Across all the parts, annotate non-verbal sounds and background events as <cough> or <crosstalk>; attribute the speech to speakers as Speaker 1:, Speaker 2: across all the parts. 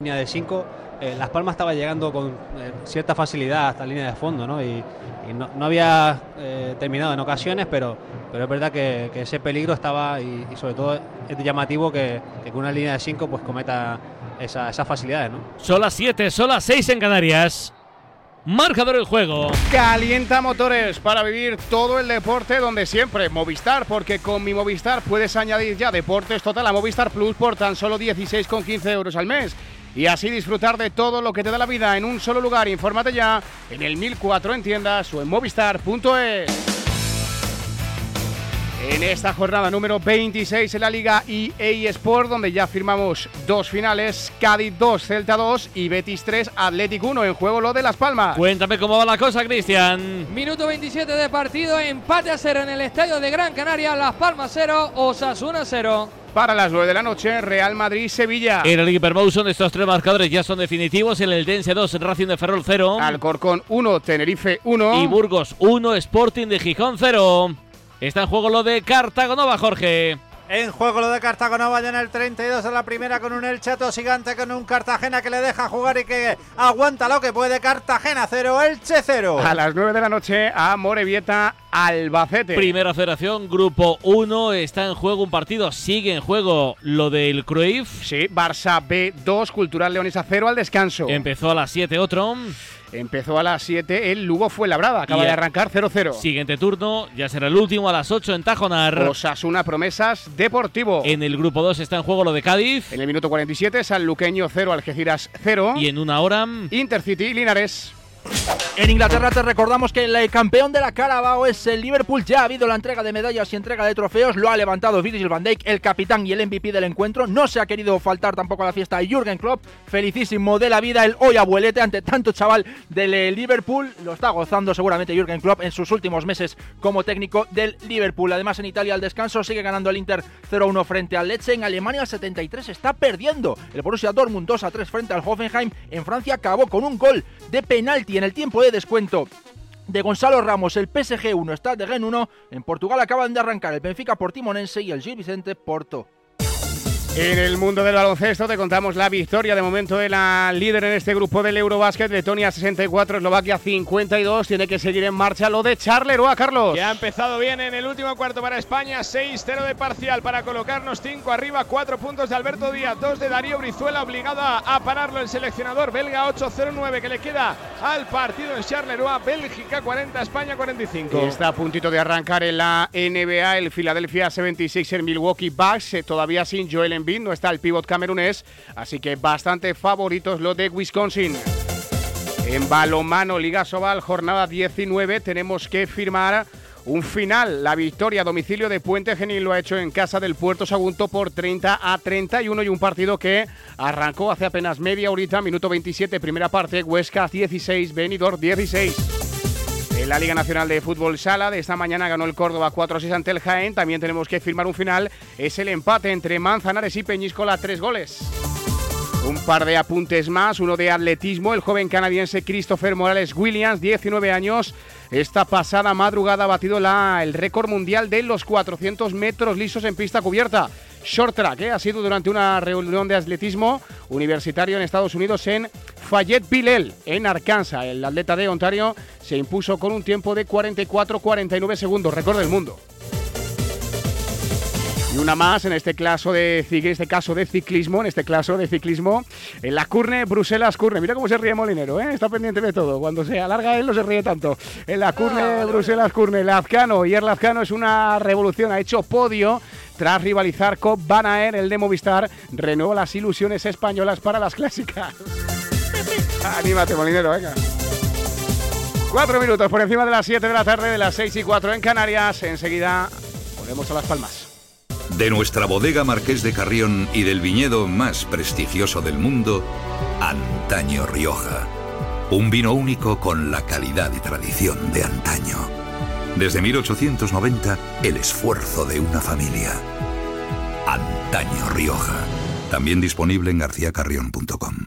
Speaker 1: línea de 5, eh, Las Palmas estaba llegando con eh, cierta facilidad hasta la línea de fondo, ¿no? Y, y no, no, había eh, terminado en ocasiones, pero, pero es verdad que, que ese peligro estaba y, y, sobre todo es llamativo que, que con una línea de 5 pues cometa esa, esas facilidades, ¿no?
Speaker 2: Son las 7, son las 6 en Canarias. Marcador el juego.
Speaker 3: Calienta motores para vivir todo el deporte donde siempre. Movistar, porque con mi Movistar puedes añadir ya deportes total a Movistar Plus por tan solo 16,15 euros al mes. Y así disfrutar de todo lo que te da la vida en un solo lugar. Infórmate ya en el 1004 en tiendas o en movistar.es. En esta jornada número 26 en la Liga EA Sport, donde ya firmamos dos finales, Cádiz 2, Celta 2 y Betis 3, Atlético 1, en juego lo de Las Palmas.
Speaker 2: Cuéntame cómo va la cosa, Cristian.
Speaker 4: Minuto 27 de partido, empate a cero en el estadio de Gran Canaria, Las Palmas 0, Osasuna 0.
Speaker 3: Para las 9 de la noche, Real Madrid-Sevilla.
Speaker 2: En el Hypermotion estos tres marcadores ya son definitivos. En el Dense 2, Racing de Ferrol 0.
Speaker 3: Alcorcón 1, Tenerife 1.
Speaker 2: Y Burgos 1, Sporting de Gijón 0. Está en juego lo de Cartagonova, Jorge.
Speaker 5: En juego lo de Cartagonova ya en el 32 de la primera con un El Chato gigante con un Cartagena que le deja jugar y que aguanta lo que puede. Cartagena 0, Elche 0.
Speaker 3: A las 9 de la noche a Morevieta Albacete.
Speaker 2: Primera federación, grupo 1, está en juego un partido, sigue en juego lo del Cruyff.
Speaker 3: Sí, Barça B2, Cultural Leonesa 0 al descanso.
Speaker 2: Empezó a las 7 otro.
Speaker 3: Empezó a las 7 el Lugo fue labrada, acaba de arrancar 0-0.
Speaker 2: Siguiente turno, ya será el último a las 8 en Tajonar.
Speaker 3: Osasuna Promesas Deportivo.
Speaker 2: En el grupo 2 está en juego lo de Cádiz.
Speaker 3: En el minuto 47 Sanluqueño 0, Algeciras 0.
Speaker 2: Y en una hora
Speaker 3: Intercity Linares.
Speaker 6: En Inglaterra te recordamos que el campeón de la Carabao es el Liverpool. Ya ha habido la entrega de medallas y entrega de trofeos. Lo ha levantado Virgil van Dijk, el capitán y el MVP del encuentro. No se ha querido faltar tampoco a la fiesta Jürgen Klopp. Felicísimo de la vida el hoy abuelete ante tanto chaval del Liverpool. Lo está gozando seguramente Jürgen Klopp en sus últimos meses como técnico del Liverpool. Además en Italia al descanso sigue ganando el Inter 0-1 frente al Lecce. En Alemania el 73 está perdiendo. El Borussia Dortmund 2-3 frente al Hoffenheim. En Francia acabó con un gol de penalti en el tiempo de descuento de Gonzalo Ramos, el PSG 1, Stade de Gen 1. En Portugal acaban de arrancar el Benfica Portimonense y el Gil Vicente Porto.
Speaker 3: En el mundo del baloncesto te contamos la victoria de momento de la líder en este grupo del Eurobásquet, Letonia 64, Eslovaquia 52. Tiene que seguir en marcha lo de Charleroi, Carlos.
Speaker 7: Que ha empezado bien en el último cuarto para España, 6-0 de parcial para colocarnos 5 arriba, 4 puntos de Alberto Díaz, 2 de Darío Brizuela, obligado a pararlo el seleccionador belga 8-0-9 que le queda al partido en Charleroi, Bélgica 40, España 45.
Speaker 3: Está a puntito de arrancar en la NBA el Philadelphia 76 en Milwaukee Bucks, eh, todavía sin Joel No está el pívot camerunés, así que bastante favoritos los de Wisconsin. En balomano Liga Sobal, jornada 19, tenemos que firmar un final. La victoria a domicilio de Puente Genil lo ha hecho en casa del Puerto Sagunto por 30 a 31 y un partido que arrancó hace apenas media horita, minuto 27, primera parte, Huesca 16, Benidorm 16. En la Liga Nacional de Fútbol Sala de esta mañana ganó el Córdoba 4-6 ante el Jaén. También tenemos que firmar un final. Es el empate entre Manzanares y Peñíscola, tres goles. Un par de apuntes más, uno de atletismo. El joven canadiense Christopher Morales Williams, 19 años, esta pasada madrugada ha batido el récord mundial de los 400 metros lisos en pista cubierta. Short track, ¿eh? ha sido durante una reunión de atletismo universitario en Estados Unidos en Fayetteville, en Arkansas. El atleta de Ontario se impuso con un tiempo de 44-49 segundos, récord del mundo. Y una más en este caso de este caso de ciclismo, en este caso de ciclismo, en la Curne, Bruselas Curne. Mira cómo se ríe Molinero, ¿eh? está pendiente de todo. Cuando se alarga él no se ríe tanto. En la Curne,
Speaker 4: Ah,
Speaker 3: Bruselas Curne, Lazcano. Y el Lazcano es una revolución, ha hecho podio tras rivalizar con Van Aert, el de Movistar. Renueva las ilusiones españolas para las clásicas. <laughs> Anímate, Molinero, venga. Cuatro minutos por encima de las 7 de la tarde, de las 6 y 4 en Canarias. Enseguida volvemos a Las Palmas.
Speaker 8: De nuestra bodega Marqués de Carrión y del viñedo más prestigioso del mundo, Antaño Rioja. Un vino único con la calidad y tradición de antaño. Desde 1890, el esfuerzo de una familia. Antaño Rioja. También disponible en garcíacarrión.com.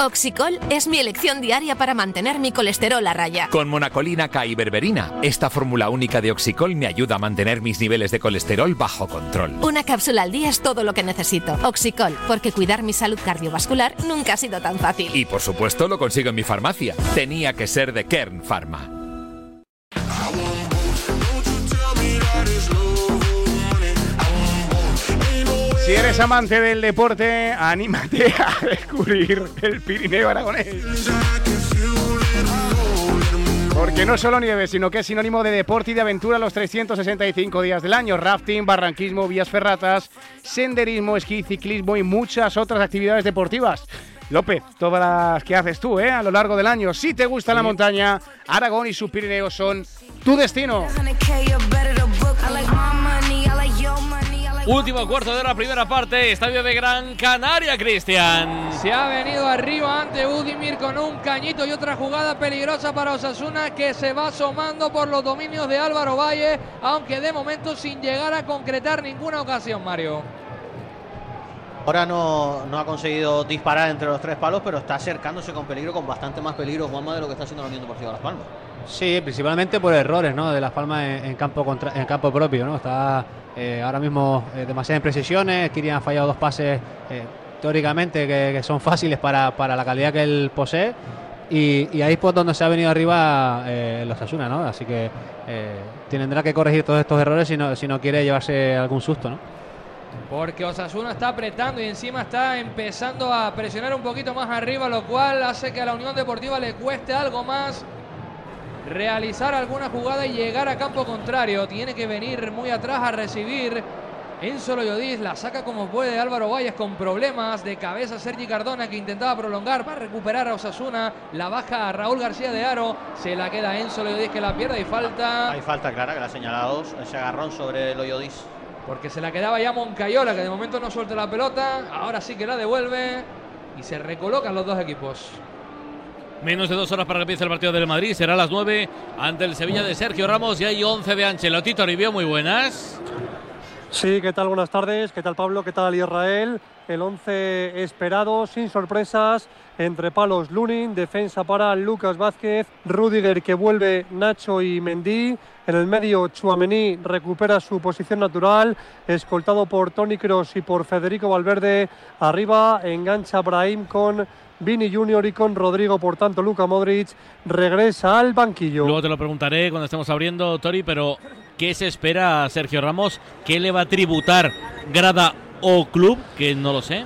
Speaker 9: Oxicol es mi elección diaria para mantener mi colesterol a raya.
Speaker 10: Con monacolina K y berberina, esta fórmula única de Oxicol me ayuda a mantener mis niveles de colesterol bajo control.
Speaker 9: Una cápsula al día es todo lo que necesito. Oxicol, porque cuidar mi salud cardiovascular nunca ha sido tan fácil.
Speaker 10: Y por supuesto lo consigo en mi farmacia. Tenía que ser de Kern Pharma.
Speaker 3: Si eres amante del deporte, anímate <laughs> a descubrir el Pirineo Aragonés. Porque no solo nieve, sino que es sinónimo de deporte y de aventura los 365 días del año. Rafting, barranquismo, vías ferratas, senderismo, esquí, ciclismo y muchas otras actividades deportivas. López, todas las que haces tú, ¿eh? A lo largo del año. Si te gusta la montaña, Aragón y sus Pirineos son tu destino.
Speaker 2: Último cuarto de la primera parte, estadio de Gran Canaria, Cristian.
Speaker 4: Se ha venido arriba ante Udimir con un cañito y otra jugada peligrosa para Osasuna que se va asomando por los dominios de Álvaro Valle, aunque de momento sin llegar a concretar ninguna ocasión, Mario.
Speaker 11: Ahora no, no ha conseguido disparar entre los tres palos, pero está acercándose con peligro, con bastante más peligro Juanma de lo que está haciendo la Unión Deportiva Las Palmas.
Speaker 1: Sí, principalmente por errores ¿no? de Las Palmas en, en campo contra, en campo propio. ¿no? Está eh, ahora mismo eh, demasiadas imprecisiones. Kirian ha fallado dos pases eh, teóricamente que, son fáciles para, para, la calidad que él posee. Y, y, ahí es donde se ha venido arriba los Asuna, ¿no? Así que tendrá que corregir todos estos errores si no, si no quiere llevarse algún susto, ¿no?
Speaker 4: Porque Osasuna está apretando y encima está empezando a presionar un poquito más arriba, lo cual hace que a la Unión Deportiva le cueste algo más realizar alguna jugada y llegar a campo contrario. Tiene que venir muy atrás a recibir. Enzo Loyodis la saca como puede Álvaro Valles con problemas de cabeza Sergi Cardona que intentaba prolongar para recuperar a Osasuna. La baja a Raúl García de Aro. Se la queda Enzo Loyodis que la pierde y falta.
Speaker 11: Hay falta clara que la ha señalado ese agarrón sobre Loyodis.
Speaker 4: Porque se la quedaba ya Moncayola que de momento no suelta la pelota. Ahora sí que la devuelve y se recolocan los dos equipos.
Speaker 2: Menos de dos horas para que empiece el partido del Madrid. Será a las nueve ante el Sevilla de Sergio Ramos y hay once de Ancelotti. Toribio, muy buenas.
Speaker 12: Sí, ¿qué tal? Buenas tardes. ¿Qué tal Pablo? ¿Qué tal Israel? El 11 esperado, sin sorpresas. Entre palos Lunin, defensa para Lucas Vázquez, Rudiger que vuelve Nacho y Mendy. En el medio Chuamení recupera su posición natural, escoltado por Tony Cross y por Federico Valverde. Arriba engancha Brahim con Vini Junior y con Rodrigo, por tanto Luca Modric regresa al banquillo.
Speaker 2: Luego te lo preguntaré cuando estemos abriendo, Tori, pero ¿qué se espera Sergio Ramos? ¿Qué le va a tributar grada o club? Que no lo sé.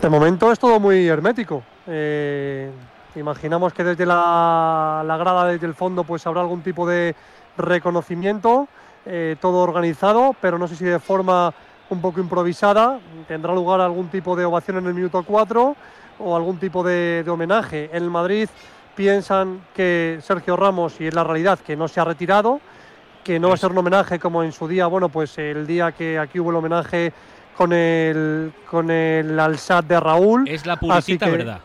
Speaker 12: De momento es todo muy hermético. Eh, imaginamos que desde la, la, grada, desde el fondo, pues habrá algún tipo de reconocimiento, eh, todo organizado, pero no sé si de forma un poco improvisada. Tendrá lugar algún tipo de ovación en el minuto 4 o algún tipo de, de, homenaje. En el Madrid piensan que Sergio Ramos, y es la realidad, que no se ha retirado, que no va a ser un homenaje como en su día, bueno, pues el día que aquí hubo el homenaje con el con el Alsat de Raúl.
Speaker 2: Es la publicita, que, ¿verdad?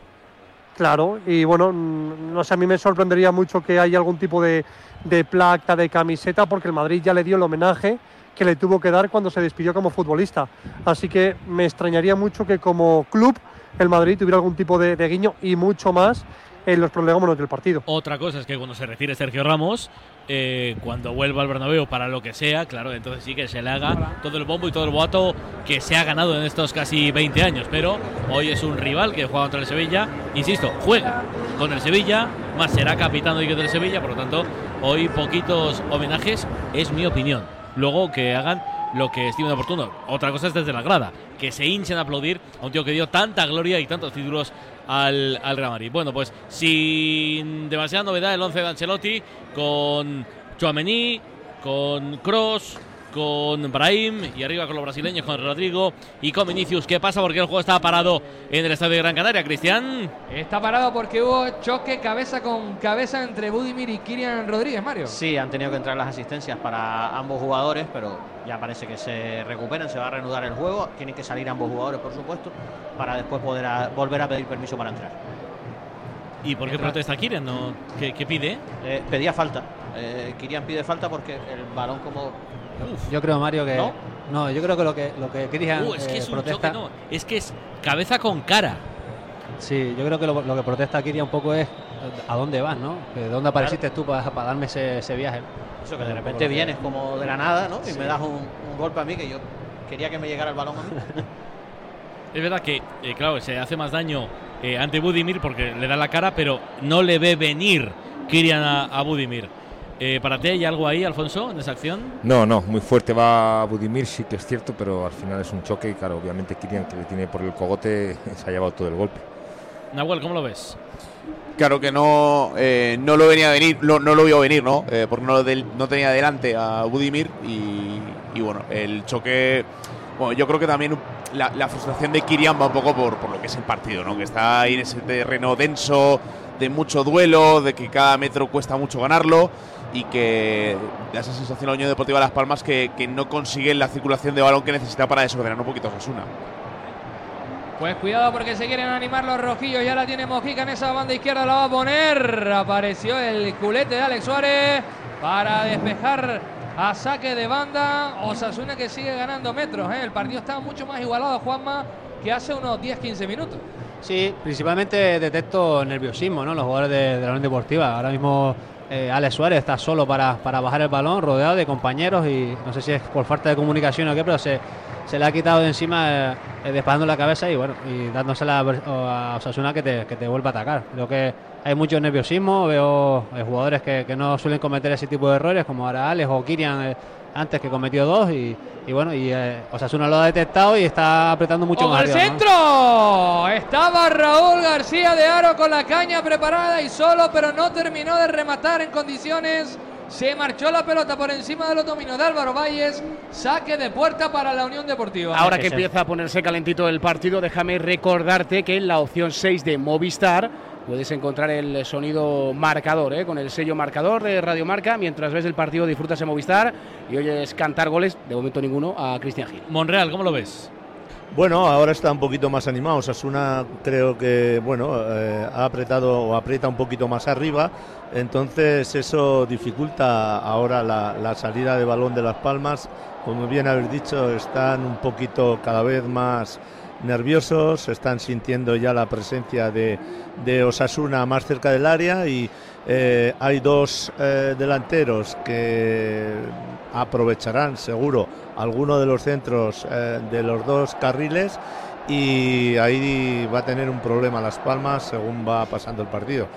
Speaker 12: Claro, y bueno, no sé, a mí me sorprendería mucho que haya algún tipo de, de placa, de camiseta, porque el Madrid ya le dio el homenaje que le tuvo que dar cuando se despidió como futbolista. Así que me extrañaría mucho que como club el Madrid tuviera algún tipo de, guiño y mucho más en los prolegómenos del partido.
Speaker 2: Otra cosa es que cuando se retire Sergio Ramos, eh, cuando vuelva al Bernabéu para lo que sea, claro, entonces sí que se le haga todo el bombo y todo el boato que se ha ganado en estos casi 20 años. Pero hoy es un rival que juega contra el Sevilla, insisto, juega con el Sevilla, más será capitán hoy que del Sevilla, por lo tanto, hoy poquitos homenajes, es mi opinión. Luego que hagan lo que estimen oportuno. Otra cosa es desde la grada, que se hinchen a aplaudir a un tío que dio tanta gloria y tantos títulos al, al Real Madrid. Bueno, pues sin demasiada novedad el 11 de Ancelotti, con Chouameni, con Cross, con Brahim y arriba con los brasileños, con Rodrigo y con Vinicius. ¿Qué pasa? Porque el juego estaba parado en el estadio de Gran Canaria, Cristian.
Speaker 4: Está parado porque hubo choque cabeza con cabeza entre Budimir y Kirian Rodríguez, Mario.
Speaker 11: Sí, han tenido que entrar las asistencias para ambos jugadores, pero ya parece que se recuperan, se va a reanudar el juego. Tienen que salir ambos jugadores, por supuesto, para después poder a- volver a pedir permiso para entrar.
Speaker 2: ¿Y por qué protesta Kirian? ¿No? ¿Qué, qué pide?
Speaker 11: Eh, pedía falta. Eh, Kirian pide falta porque el balón como...
Speaker 1: Yo creo, Mario, que.
Speaker 11: ¿No?
Speaker 1: No, yo creo que lo que, lo que
Speaker 2: Uh, es que
Speaker 1: eh,
Speaker 2: es un
Speaker 1: protesta.
Speaker 2: choque, no. Es que es cabeza con cara.
Speaker 1: Sí, yo creo que lo, lo que protesta Kiria un poco es a dónde vas, ¿no? ¿De dónde apareciste tú para, para darme ese, ese viaje?
Speaker 11: Eso que de repente vienes como de la nada, ¿no? Y me das un, un golpe a mí que yo quería que me llegara el balón a mí. <laughs>
Speaker 2: Es verdad que, eh, claro, se hace más daño eh, ante Budimir porque le da la cara, pero no le ve venir Kirian a, a Budimir. Eh, ¿Para ti hay algo ahí, Alfonso, en esa acción?
Speaker 13: No, no, muy fuerte va Budimir, sí que es cierto, pero al final es un choque y claro, obviamente Kirian que le tiene por el cogote <laughs> se ha llevado todo el golpe.
Speaker 2: Nahuel, ¿cómo lo ves?
Speaker 14: Claro que no, eh, no lo venía a venir, no, no lo vio venir, ¿no? Eh, porque no, del- no tenía delante a Budimir y, y bueno, el choque. Bueno, yo creo que también la, la frustración de Kirian va un poco por, por lo que es el partido, ¿no? Que está ahí en ese terreno denso, de mucho duelo, de que cada metro cuesta mucho ganarlo y que da esa sensación a la Unión Deportiva Las Palmas que, que no consigue la circulación de balón que necesita para desordenar un poquito a Osasuna.
Speaker 4: Pues cuidado porque se quieren animar los rojillos. Ya la tiene Mojica en esa banda izquierda. La va a poner. Apareció el culete de Alex Suárez para despejar a saque de banda. Osasuna que sigue ganando metros. ¿eh? El partido está mucho más igualado, Juanma, que hace unos 10-15 minutos.
Speaker 1: Sí, principalmente detecto nerviosismo, ¿no? Los jugadores de, de la Unión Deportiva. Ahora mismo eh, Alex Suárez está solo para, para bajar el balón, rodeado de compañeros y no sé si es por falta de comunicación o qué, pero se, se le ha quitado de encima eh, eh, la cabeza y bueno, y dándosela a, a Osasuna que te, que te vuelva a atacar. Creo que hay mucho nerviosismo, veo eh, jugadores que, que no suelen cometer ese tipo de errores, como ahora Alex o Kirian eh, antes que cometió dos y, y bueno, y eh, Osasuna lo ha detectado y está apretando mucho
Speaker 4: ¡Ojo
Speaker 1: más.
Speaker 4: al
Speaker 1: arriba, ¿no?
Speaker 4: centro! Estaba Raúl García de Aro con la caña preparada y solo, pero no terminó de rematar en condiciones. Se marchó la pelota por encima de los dominios de Álvaro Valles. Saque de puerta para la Unión Deportiva.
Speaker 3: Ahora que empieza a ponerse calentito el partido, déjame recordarte que en la opción 6 de Movistar puedes encontrar el sonido marcador, ¿eh? con el sello marcador de Radio Marca. Mientras ves el partido, disfrutas en Movistar y oyes cantar goles, de momento ninguno, a Cristian Gil.
Speaker 2: Monreal, ¿cómo lo ves?
Speaker 15: Bueno, ahora está un poquito más animado. Osasuna creo que bueno eh, ha apretado o aprieta un poquito más arriba, entonces eso dificulta ahora la, la salida de balón de las Palmas. Como bien habéis dicho, están un poquito cada vez más nerviosos, están sintiendo ya la presencia de, de Osasuna más cerca del área y eh, hay dos eh, delanteros que aprovecharán seguro alguno de los centros eh, de los dos carriles y ahí va a tener un problema Las Palmas según va pasando el partido.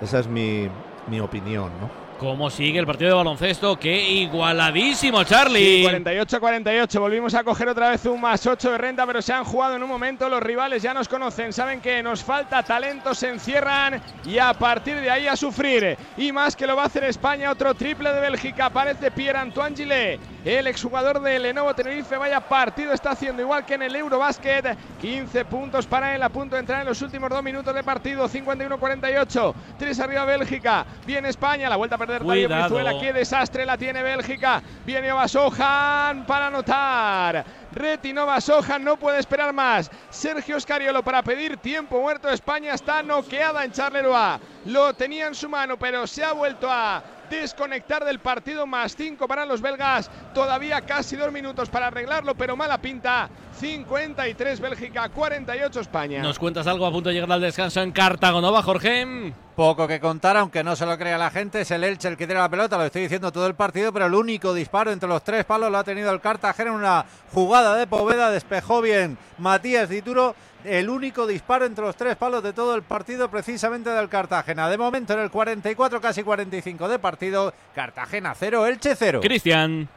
Speaker 15: Esa es mi, mi opinión, ¿no?
Speaker 2: ¿Cómo sigue el partido de baloncesto? ¡Qué igualadísimo, Charlie!
Speaker 7: Sí, 48-48. Volvimos a coger otra vez un más 8 de renta, pero se han jugado en un momento. Los rivales ya nos conocen, saben que nos falta talento, se encierran y a partir de ahí a sufrir. Y más que lo va a hacer España, otro triple de Bélgica. Aparece Pierre-Antoine Gillet, el exjugador de Lenovo Tenerife. Vaya partido está haciendo, igual que en el Eurobasket. 15 puntos para él, a punto de entrar en los últimos dos minutos de partido. 51-48. 3 arriba Bélgica. Viene España, la vuelta a perder
Speaker 2: Cuidado.
Speaker 7: Brizuela. Qué desastre la tiene Bélgica. Viene Obasojan para anotar. Retinova Sojan no puede esperar más. Sergio Scariolo para pedir tiempo muerto. España está noqueada en Charleroi. Lo tenía en su mano, pero se ha vuelto a desconectar del partido. Más 5 para los belgas. Todavía casi dos minutos para arreglarlo, pero mala pinta. 53 Bélgica, 48 España.
Speaker 2: ¿Nos cuentas algo a punto de llegar al descanso en Cartagonova, Jorge?
Speaker 5: Poco que contar, aunque no se lo crea la gente, es el Elche el que tiene la pelota, lo estoy diciendo todo el partido, pero el único disparo entre los tres palos lo ha tenido el Cartagena en una jugada de Poveda, despejó bien Matías Dituro, el único disparo entre los tres palos de todo el partido precisamente del Cartagena. De momento en el 44, casi 45 de partido, Cartagena 0, Elche 0.
Speaker 2: Cristian.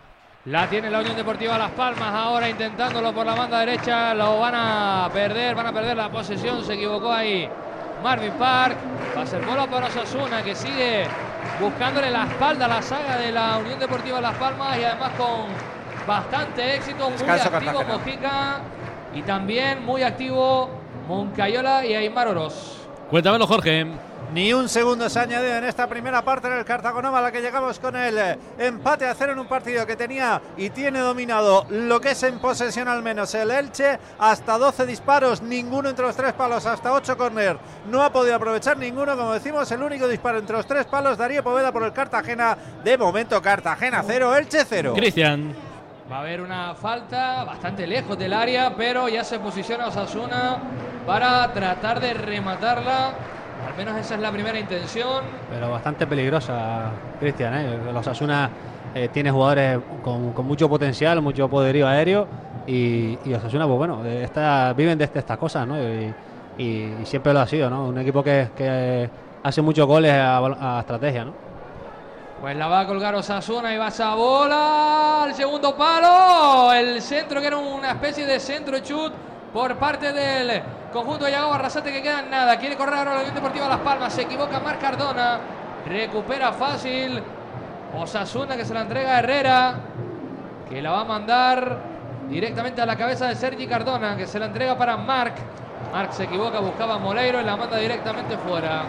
Speaker 4: La tiene la Unión Deportiva Las Palmas ahora intentándolo por la banda derecha. Lo van a perder, van a perder la posesión. Se equivocó ahí Marvin Park. Va a ser bola para Osasuna que sigue buscándole la espalda a la saga de la Unión Deportiva Las Palmas y además con bastante éxito, muy
Speaker 5: Descanso
Speaker 4: activo
Speaker 5: Cartagena.
Speaker 4: Mojica y también muy activo Moncayola y Aymar Oroz.
Speaker 2: Cuéntamelo, Jorge.
Speaker 5: Ni un segundo se ha añadido en esta primera parte en el Cartagonova, a la que llegamos con el eh, empate a cero en un partido que tenía y tiene dominado lo que es en posesión al menos el Elche. Hasta 12 disparos, ninguno entre los tres palos, hasta 8 córner. No ha podido aprovechar ninguno, como decimos, el único disparo entre los tres palos. Darío Poveda por el Cartagena. De momento, Cartagena 0, Elche 0.
Speaker 2: Cristian.
Speaker 4: Va a haber una falta bastante lejos del área, pero ya se posiciona Osasuna para tratar de rematarla. Al menos esa es la primera intención.
Speaker 1: Pero bastante peligrosa, Cristian. ¿eh? Los Asuna tiene jugadores con, con mucho potencial, mucho poderío aéreo. Y, y Osasuna, pues bueno, esta- viven de este- estas cosas, ¿no? Y, y- y siempre lo ha sido, ¿no? Un equipo que, que hace muchos goles a estrategia, ¿no?
Speaker 4: Pues la va a colgar Osasuna y va esa bola al segundo palo. El centro que era una especie de centro chut por parte del conjunto de Yago Arrasate que queda en nada. Quiere correr ahora la Unión Deportiva Las Palmas. Se equivoca Marc Cardona. Recupera fácil. Osasuna que se la entrega a Herrera. Que la va a mandar directamente a la cabeza de Sergi Cardona. Que se la entrega para Marc. Marc se equivoca, buscaba a Moleiro y la manda directamente fuera.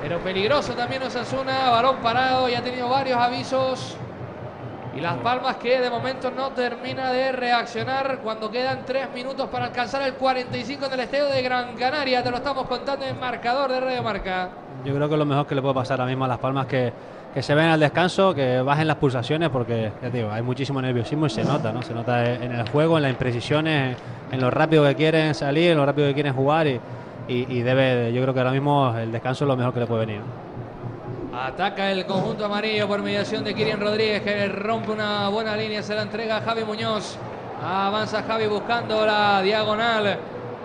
Speaker 4: Pero peligroso también Osasuna, balón parado y ha tenido varios avisos. Y Las Palmas que de momento no termina de reaccionar cuando quedan tres minutos para alcanzar el 45 en el estadio de Gran Canaria. Te lo estamos contando en marcador de Radio Marca.
Speaker 1: Yo creo que lo mejor que le puede pasar ahora mismo a Las Palmas que, que se ven al descanso, que bajen las pulsaciones, porque digo, hay muchísimo nerviosismo y se nota, ¿no? Se nota en el juego, en las imprecisiones, en lo rápido que quieren salir, en lo rápido que quieren jugar y, y- y debe, yo creo que ahora mismo el descanso es lo mejor que le puede venir.
Speaker 4: Ataca el conjunto amarillo por mediación de Kirian Rodríguez que rompe una buena línea, se la entrega a Javi Muñoz. Avanza Javi buscando la diagonal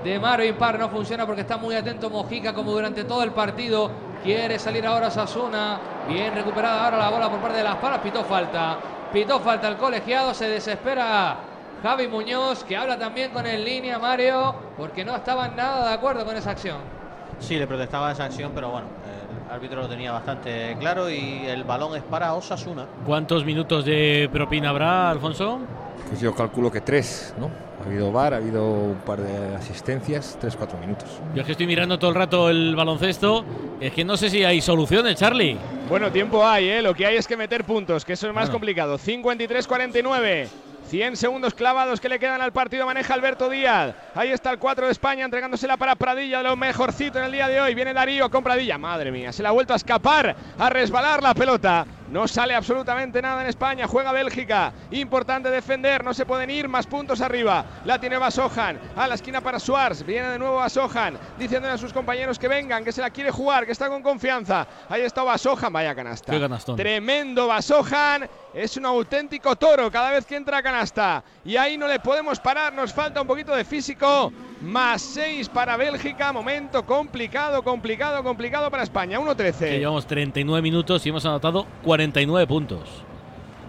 Speaker 4: de Marvin Par. No funciona porque está muy atento Mojica como durante todo el partido. Quiere salir ahora Sasuna. Bien recuperada ahora la bola por parte de las palas. Pitó falta. Pitó falta el colegiado. Se desespera Javi Muñoz que habla también con el línea Mario porque no estaban nada de acuerdo con esa acción.
Speaker 11: Sí, le protestaba esa acción, pero bueno, el árbitro lo tenía bastante claro y el balón es para Osasuna.
Speaker 2: ¿Cuántos minutos de propina habrá, Alfonso?
Speaker 13: Pues yo calculo que tres, ¿no? Ha habido bar, ha habido un par de asistencias, tres, cuatro minutos.
Speaker 2: Yo es que estoy mirando todo el rato el baloncesto. Es que no sé si hay soluciones, Charlie.
Speaker 7: Bueno, tiempo hay, ¿eh? Lo que hay es que meter puntos, que eso es más
Speaker 2: Bueno.
Speaker 7: complicado. 53-49. 100 segundos clavados que le quedan al partido. Maneja Alberto Díaz. Ahí está el 4 de España entregándosela para Pradilla, lo mejorcito en el día de hoy. Viene Darío con Pradilla. Madre mía, se le ha vuelto a escapar, a resbalar la pelota. No sale absolutamente nada en España. Juega Bélgica. Importante defender. No se pueden ir más puntos arriba. La tiene Basojan. A la esquina para Suárez. Viene de nuevo Basojan. Diciéndole a sus compañeros que vengan, que se la quiere jugar, que está con confianza. Ahí está Basojan. Vaya canasta. Tremendo Basojan. Es un auténtico toro cada vez que entra a canasta. Y ahí no le podemos parar. Nos falta un poquito de físico. Más 6 para Bélgica. Momento complicado, complicado, complicado para España.
Speaker 2: Que
Speaker 7: 1-13.
Speaker 2: llevamos 39 minutos y hemos anotado 49 puntos.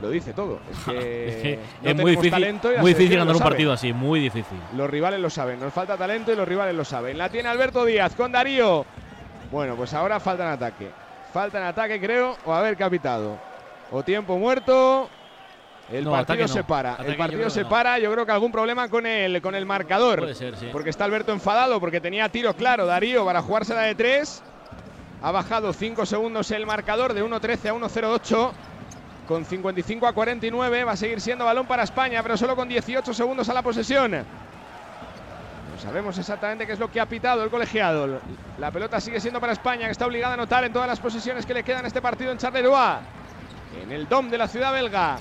Speaker 7: Lo dice todo. Es <laughs> que,
Speaker 2: Es que
Speaker 7: no
Speaker 2: es muy difícil, muy difícil ganar un
Speaker 7: sabe.
Speaker 2: partido así, muy difícil.
Speaker 7: Los rivales lo saben. Nos falta talento y los rivales lo saben. La tiene Alberto Díaz con Darío. Bueno, pues ahora falta en ataque. Falta en ataque, creo, o haber capitado. O tiempo muerto. El
Speaker 2: No,
Speaker 7: partido
Speaker 2: no.
Speaker 7: se para.
Speaker 2: Ataque
Speaker 7: el partido se
Speaker 2: no.
Speaker 7: para. Yo creo que algún problema con el, con el marcador.
Speaker 2: Puede ser, sí.
Speaker 7: Porque está Alberto enfadado porque tenía tiro claro Darío para jugársela de tres. Ha bajado 5 segundos el marcador de 1.13 a 1.08. Con 55 a 49 va a seguir siendo balón para España, pero solo con 18 segundos a la posesión. No sabemos exactamente qué es lo que ha pitado el colegiado. La pelota sigue siendo para España, que está obligada a anotar en todas las posesiones que le quedan este partido en Charleroi. En el DOM de la ciudad belga.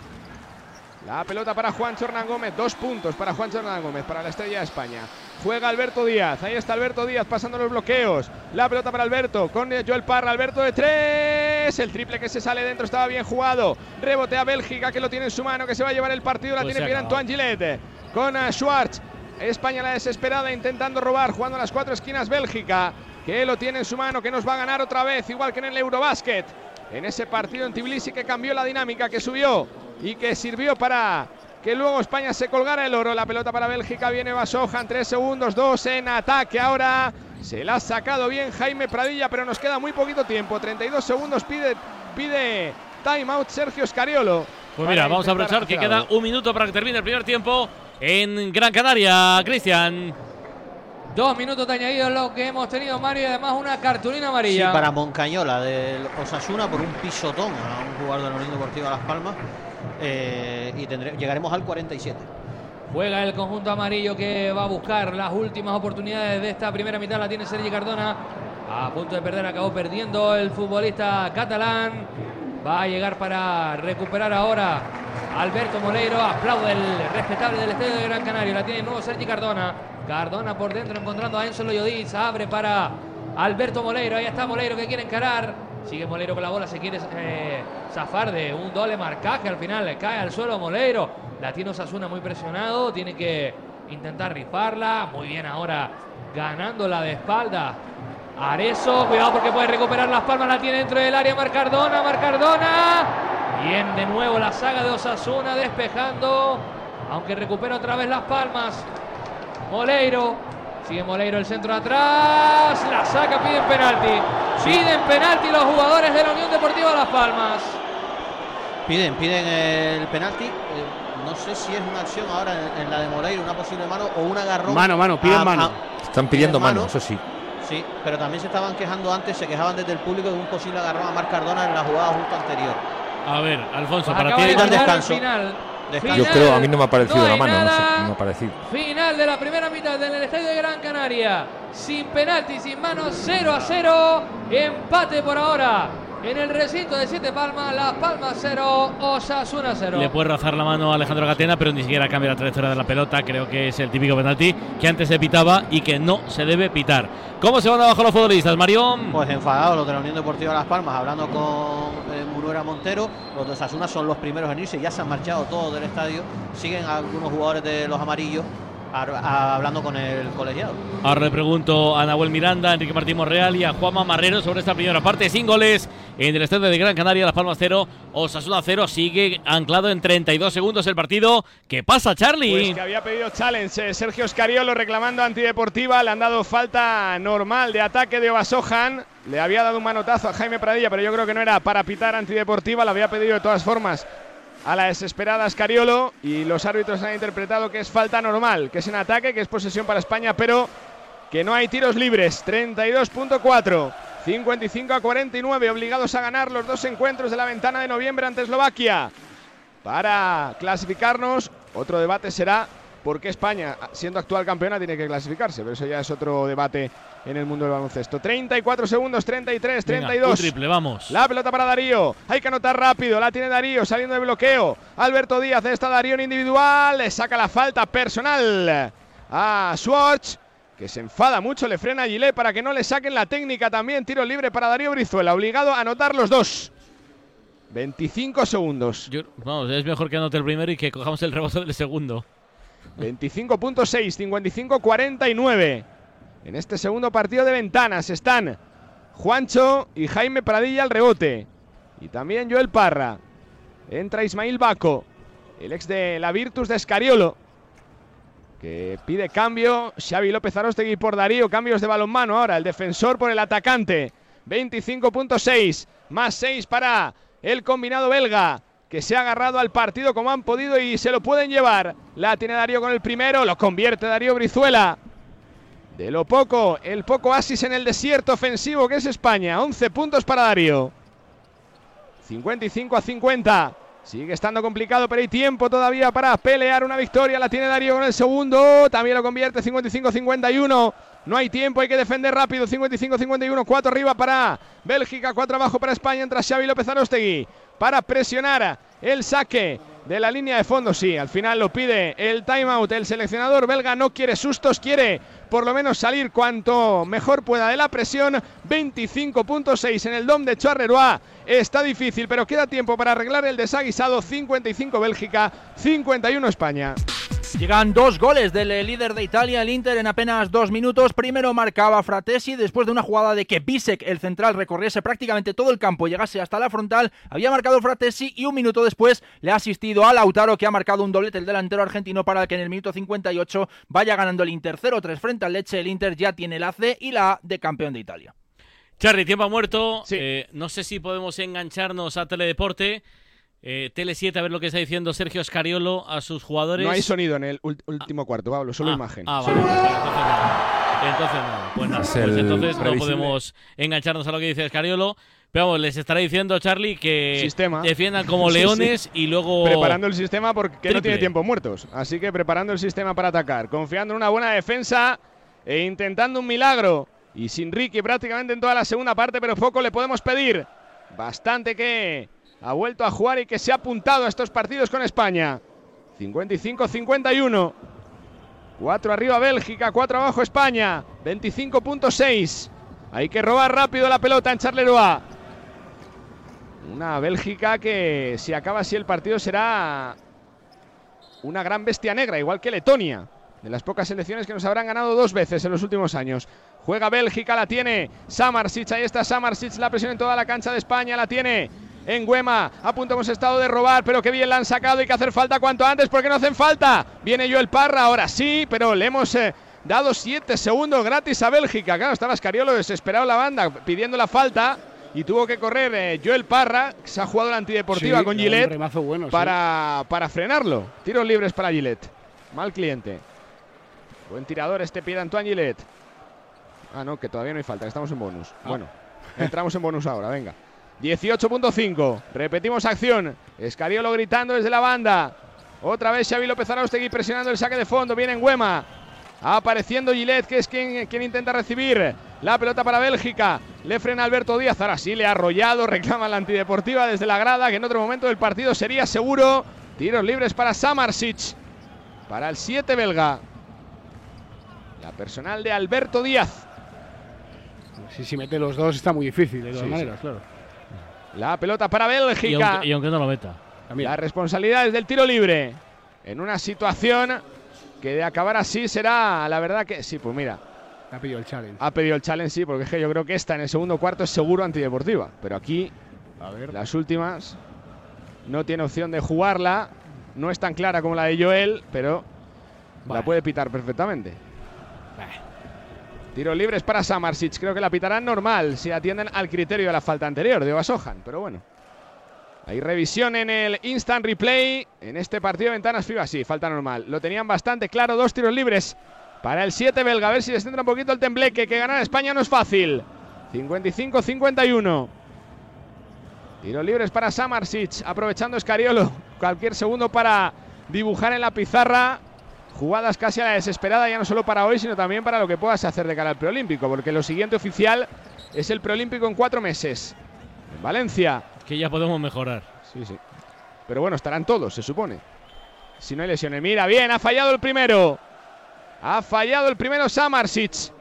Speaker 7: La pelota para Juan Hernán Gómez, dos puntos para Juan Hernán Gómez, para la estrella de España. Juega Alberto Díaz, ahí está Alberto Díaz pasando los bloqueos. La pelota para Alberto, con eh, Joel Parra, Alberto de tres. El triple que se sale dentro estaba bien jugado. Rebote a Bélgica que lo tiene en su mano, que se va a llevar el partido. La
Speaker 2: Pues
Speaker 7: tiene
Speaker 2: acabado.
Speaker 7: Antoine Gillette. Con eh, Schwartz. España la desesperada intentando robar, jugando a las cuatro esquinas Bélgica, que lo tiene en su mano, que nos va a ganar otra vez, igual que en el Eurobasket. En ese partido en Tbilisi que cambió la dinámica, que subió y que sirvió para que luego España se colgara el oro. La pelota para Bélgica viene Basojan, tres segundos, dos en ataque ahora. Se la ha sacado bien Jaime Pradilla, pero nos queda muy poquito tiempo. 32 segundos pide, pide timeout Sergio Scariolo.
Speaker 2: Pues mira, vamos a aprovechar que queda un minuto para que termine el primer tiempo en Gran Canaria. Cristian.
Speaker 4: Dos minutos de añadido es lo que hemos tenido, Mario, y además una cartulina amarilla.
Speaker 11: Sí, para Moncañola del Osasuna por un pisotón a un jugador de la Unión Deportiva Las Palmas. Eh, y tendré- llegaremos al 47.
Speaker 4: Juega el conjunto amarillo que va a buscar las últimas oportunidades de esta primera mitad. La tiene Sergi Cardona. A punto de perder, acabó perdiendo el futbolista catalán. Va a llegar para recuperar ahora Alberto Moleiro. Aplaude el respetable del estadio de Gran Canaria. La tiene de nuevo Sergi Cardona. Cardona por dentro encontrando a Enzo Loyodiz. Abre para Alberto Moleiro. Ahí está Moleiro que quiere encarar. Sigue Moleiro con la bola. Se quiere eh, zafar de un doble marcaje. Al final le cae al suelo Moleiro. La tiene Osasuna muy presionado. Tiene que intentar rifarla. Muy bien ahora ganándola de espalda. Arezo, cuidado porque puede recuperar las palmas, la tiene dentro del área Marcardona, Marcardona. Bien de nuevo la saga de Osasuna despejando, aunque recupera otra vez las palmas. Moleiro, sigue Moleiro el centro atrás, la saca, piden penalti. Piden penalti los jugadores de la Unión Deportiva Las Palmas.
Speaker 11: Piden, piden el penalti. Eh, no sé si es una acción ahora en, la de Moreira, una posible mano o un agarrón.
Speaker 3: Mano, mano, piden
Speaker 11: a-
Speaker 3: mano.
Speaker 11: a-
Speaker 13: Están pidiendo
Speaker 11: piden
Speaker 13: mano, eso sí.
Speaker 11: Sí, pero también se estaban quejando antes, se quejaban desde el público de un posible agarrón a Marc Cardona en la jugada justo anterior.
Speaker 2: A ver, Alfonso,
Speaker 4: Pues
Speaker 2: para ti.
Speaker 4: de
Speaker 11: descanso.
Speaker 4: final.
Speaker 13: Yo creo, a mí no me ha parecido
Speaker 4: No
Speaker 13: la mano, no sé,
Speaker 4: nada.
Speaker 13: no me ha parecido.
Speaker 4: Final de la primera mitad en el estadio de Gran Canaria. Sin penalti, sin manos, 0 a 0. Empate por ahora. En el recinto de Siete Palmas, Las Palmas 0, Osasuna 0.
Speaker 2: Le puede rozar la mano a Alejandro Catena, pero ni siquiera cambia la trayectoria de la pelota. Creo que es el típico penalti que antes se pitaba y que no se debe pitar. ¿Cómo se van abajo los futbolistas, Mario?
Speaker 11: Pues enfadados los de la Unión Deportiva Las Palmas, hablando con eh, Munuera Montero. Los de Osasuna son los primeros en irse, ya se han marchado todos del estadio. Siguen algunos jugadores de los amarillos a- hablando con el colegiado.
Speaker 2: Ahora le pregunto a Nahuel Miranda, a Enrique Martín Monreal y a Juanma Marrero sobre esta primera parte. Sin goles en el estadio de Gran Canaria, Las Palmas 0, Osasuna 0. Sigue anclado en 32 segundos el partido. ¿Qué pasa, Charlie?
Speaker 7: Pues que había pedido challenge eh, Sergio Scariolo reclamando antideportiva. Le han dado falta normal de ataque de Obasojan. Le había dado un manotazo a Jaime Pradilla, pero yo creo que no era para pitar antideportiva. Le había pedido de todas formas a la desesperada Scariolo. Y los árbitros han interpretado que es falta normal, que es en ataque, que es posesión para España, pero que no hay tiros libres. 32.4. 55 a 49, obligados a ganar los dos encuentros de la ventana de noviembre ante Eslovaquia para clasificarnos. Otro debate será por qué España, siendo actual campeona, tiene que clasificarse, pero eso ya es otro debate en el mundo del baloncesto. 34 segundos, 33,
Speaker 2: Venga,
Speaker 7: 32.
Speaker 2: un triple, vamos.
Speaker 7: La pelota para Darío. Hay que anotar rápido. La tiene Darío saliendo de bloqueo. Alberto Díaz está Darío en individual. Le saca la falta personal a Swatch. Que se enfada mucho, le frena a Gilet para que no le saquen la técnica también. Tiro libre para Darío Brizuela. Obligado a anotar los dos. 25 segundos.
Speaker 2: Yo- vamos, es mejor que anote el primero y que cojamos el rebote del segundo.
Speaker 7: 25.6, 55-49. En este segundo partido de ventanas están Juancho y Jaime Pradilla al rebote. Y también Joel Parra. Entra Ismail Baco, el ex de la Virtus de Escariolo. Que pide cambio. Xavi López Arostegui por Darío. Cambios de balonmano ahora. El defensor por el atacante. 25.6. Más 6 para el combinado belga. Que se ha agarrado al partido como han podido y se lo pueden llevar. La tiene Darío con el primero. Lo convierte Darío Brizuela. De lo poco, el poco asis en el desierto ofensivo que es España. 11 puntos para Darío. 55 a 50. Sigue estando complicado, pero hay tiempo todavía para pelear una victoria. La tiene Darío con el segundo. También lo convierte 55-51. No hay tiempo, hay que defender rápido. 55-51. 4 arriba para Bélgica, 4 abajo para España. Entra Xavi López Arostegui para presionar el saque de la línea de fondo. Sí, al final lo pide el timeout. El seleccionador belga no quiere sustos, quiere por lo menos salir cuanto mejor pueda de la presión. 25.6 en el DOM de Charleroi. Está difícil, pero queda tiempo para arreglar el desaguisado. 55 Bélgica, 51 España.
Speaker 6: Llegan dos goles del eh, líder de Italia, el Inter, en apenas dos minutos. Primero marcaba Fratesi después de una jugada de que Bisek, el central, recorriese prácticamente todo el campo, llegase hasta la frontal. Había marcado Fratesi y un minuto después le ha asistido a Lautaro, que ha marcado un doblete el delantero argentino para que en el minuto 58 vaya ganando el Inter 0-3 frente al Leche. El Inter ya tiene la C y la A de campeón de Italia.
Speaker 2: Charlie, tiempo ha muerto. Eh, no sé si podemos engancharnos a Teledeporte. Eh, Tele 7, a ver lo que está diciendo Sergio Escariolo a sus jugadores.
Speaker 7: No hay sonido en el último cuarto, Pablo, solo
Speaker 2: Ah,
Speaker 7: imagen.
Speaker 2: Ah, vale, pues entonces no. Entonces no. Pues, pues entonces no podemos engancharnos a lo que dice Escariolo. Pero vamos, les estará diciendo Charlie que
Speaker 7: Sistema.
Speaker 2: defiendan como <laughs>
Speaker 7: Sí, sí.
Speaker 2: leones y luego.
Speaker 7: Preparando el sistema porque no tiene tiempo muertos. Así que preparando el sistema para atacar. Confiando en una buena defensa e intentando un milagro. Y sin Ricky prácticamente en toda la segunda parte, pero poco le podemos pedir. Bastante que ha vuelto a jugar y que se ha apuntado a estos partidos con España. 55-51. 4 arriba Bélgica, 4 abajo España. 25.6. Hay que robar rápido la pelota en Charleroi. Una Bélgica que si acaba así el partido será una gran bestia negra, igual que Letonia. De las pocas selecciones que nos habrán ganado dos veces en los últimos años. Juega Bélgica, la tiene Samarsic, ahí está Samarsic, la presión en toda la cancha de España, la tiene en Güema. A punto hemos estado de robar, pero qué bien la han sacado. Hay que hacer falta cuanto antes porque no hacen falta. Viene Joel Parra, ahora sí, pero le hemos eh, dado 7 segundos gratis a Bélgica. Claro, estaba Escariolo desesperado la banda pidiendo la falta. Y tuvo que correr eh, Joel Parra, que se ha jugado la antideportiva
Speaker 3: Sí,
Speaker 7: con Gillette,
Speaker 3: remazo bueno, sí.
Speaker 7: para, para frenarlo. Tiros libres para Gillette. Mal cliente. Buen tirador este pie de Antoine Gillette. Ah, no, que todavía no hay falta, que estamos en bonus.
Speaker 3: Ah.
Speaker 7: Bueno, entramos en bonus ahora, venga. 18.5. Repetimos acción. Escariolo gritando desde la banda. Otra vez Xavi López Araustegui presionando el saque de fondo. Viene en Güema. Apareciendo Gillette, que es quien, quien intenta recibir la pelota para Bélgica. Le frena Alberto Díaz. Ahora sí le ha arrollado. <laughs> Reclama la antideportiva desde la grada, que en otro momento del partido sería seguro. Tiros libres para Samarsic. Para el 7 belga. La personal de Alberto Díaz.
Speaker 3: Si, si mete los dos está muy difícil, de todas
Speaker 7: Sí,
Speaker 3: maneras,
Speaker 7: sí.
Speaker 3: claro.
Speaker 7: La pelota para
Speaker 2: Y
Speaker 7: Bélgica.
Speaker 2: aunque, y aunque no lo meta.
Speaker 7: La responsabilidad es del tiro libre. En una situación que de acabar así será, la verdad que sí, pues mira.
Speaker 3: Ha pedido el challenge.
Speaker 7: Ha pedido el challenge, sí, porque es que yo creo que esta en el segundo cuarto es seguro antideportiva. Pero aquí, las últimas, no tiene opción de jugarla. No es tan clara como la de Joel, pero la puede pitar perfectamente. Tiros libres para Samarsic. Creo que la pitarán normal si atienden al criterio de la falta anterior de Ovasohan. Pero bueno. Hay revisión en el instant replay. En este partido de ventanas FIBA, sí, falta normal. Lo tenían bastante claro. Dos tiros libres para el 7 belga. A ver si descentra un poquito el tembleque. Que ganar España no es fácil. 55-51. Tiros libres para Samarsic. Aprovechando Escariolo. Cualquier segundo para dibujar en la pizarra. Jugadas casi a la desesperada, ya no solo para hoy, sino también para lo que puedas hacer de cara al preolímpico. Porque lo siguiente oficial es el preolímpico en cuatro meses. En Valencia.
Speaker 2: Que ya podemos mejorar.
Speaker 7: Sí, sí. Pero bueno, estarán todos, se supone. Si no hay lesiones. Mira, bien, ha fallado el primero. Ha fallado el primero Samarsic.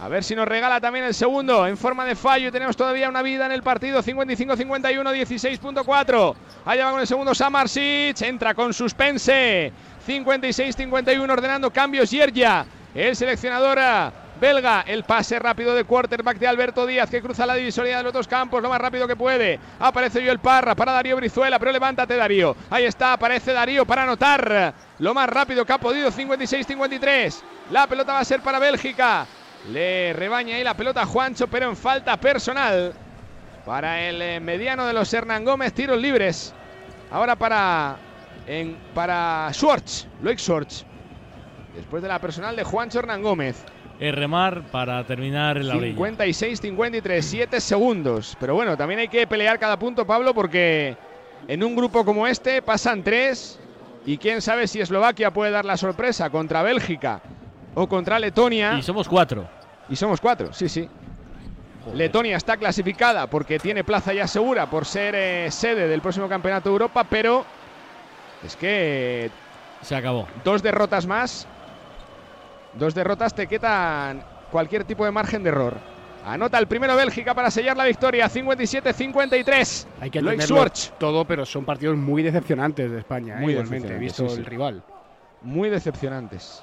Speaker 7: A ver si nos regala también el segundo en forma de fallo. Tenemos todavía una vida en el partido. 55-51, 16.4. Allá va con el segundo Samarsic. Entra con suspense. 56-51 ordenando cambios. Yerja, el seleccionador ah, belga. El pase rápido de quarterback de Alberto Díaz que cruza la divisoria de los dos campos lo más rápido que puede. Aparece Joel Parra para Darío Brizuela, pero levántate Darío. Ahí está, aparece Darío para anotar lo más rápido que ha podido. 56-53. La pelota va a ser para Bélgica. Le rebaña ahí la pelota a Juancho, pero en falta personal para el eh, mediano de los Hernán Gómez. Tiros libres. Ahora para, en, para Schwartz, Loic Schwartz. Después de la personal de Juancho Hernán Gómez.
Speaker 2: Remar para terminar en la orilla.
Speaker 7: 56-53, 7 segundos. Pero bueno, también hay que pelear cada punto, Pablo, porque en un grupo como este pasan tres. Y quién sabe si Eslovaquia puede dar la sorpresa contra Bélgica o contra Letonia.
Speaker 2: Y somos cuatro.
Speaker 7: Y somos cuatro, sí, sí. Letonia está clasificada porque tiene plaza ya segura por ser eh, sede del próximo Campeonato de Europa, pero es que
Speaker 2: se acabó.
Speaker 7: Dos derrotas más. Dos derrotas te quitan cualquier tipo de margen de error. Anota el primero Bélgica para sellar la victoria, 57-53.
Speaker 3: Hay que
Speaker 7: Schwartz.
Speaker 3: todo, pero son partidos muy decepcionantes de España, ¿eh?
Speaker 7: Muy
Speaker 3: igualmente,
Speaker 7: decepcionantes,
Speaker 3: visto
Speaker 7: sí, sí.
Speaker 3: el rival.
Speaker 7: Muy decepcionantes.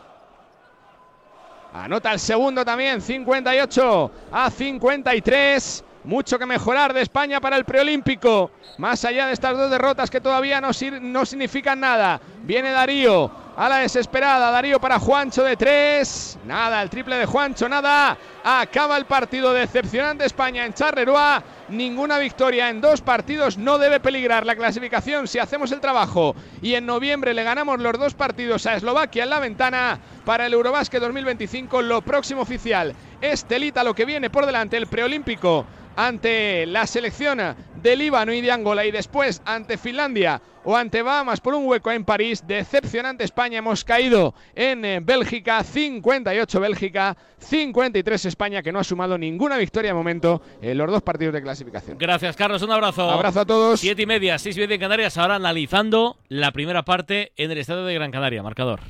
Speaker 7: Anota el segundo también, 58 a 53. Mucho que mejorar de España para el preolímpico. Más allá de estas dos derrotas que todavía no, no significan nada. Viene Darío. a la desesperada. Darío para Juancho de tres. Nada, el triple de Juancho, nada. Acaba el partido decepcionante España en Charleroi. Ninguna victoria en dos partidos no debe peligrar la clasificación si hacemos el trabajo. Y en noviembre le ganamos los dos partidos a Eslovaquia en la ventana para el Eurobásquet 2025. Lo próximo oficial es Telita, lo que viene por delante, el preolímpico ante la selección de Líbano y de Angola y después ante Finlandia o ante Bahamas por un hueco en París. Decepcionante España, hemos caído en eh, Bélgica, 58 Bélgica, 53 España, que no ha sumado ninguna victoria de momento en los dos partidos de clasificación.
Speaker 2: Gracias, Carlos. Un abrazo.
Speaker 7: Abrazo a todos.
Speaker 2: Siete y media, seis y media en Canarias. Ahora analizando la primera parte en el estadio de Gran Canaria. Marcador.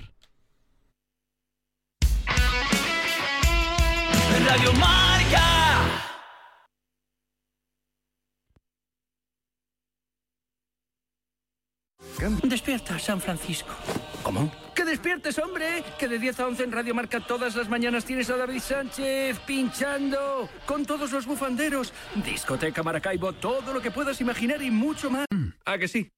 Speaker 16: Radio Marca.
Speaker 17: Despierta, San Francisco. ¿Cómo? ¡Que despiertes, hombre! Que de 10 a 11 en Radio Marca todas las mañanas tienes a David Sánchez pinchando con todos los bufanderos. Discoteca Maracaibo, todo lo que puedas imaginar y mucho más. ¿A que sí?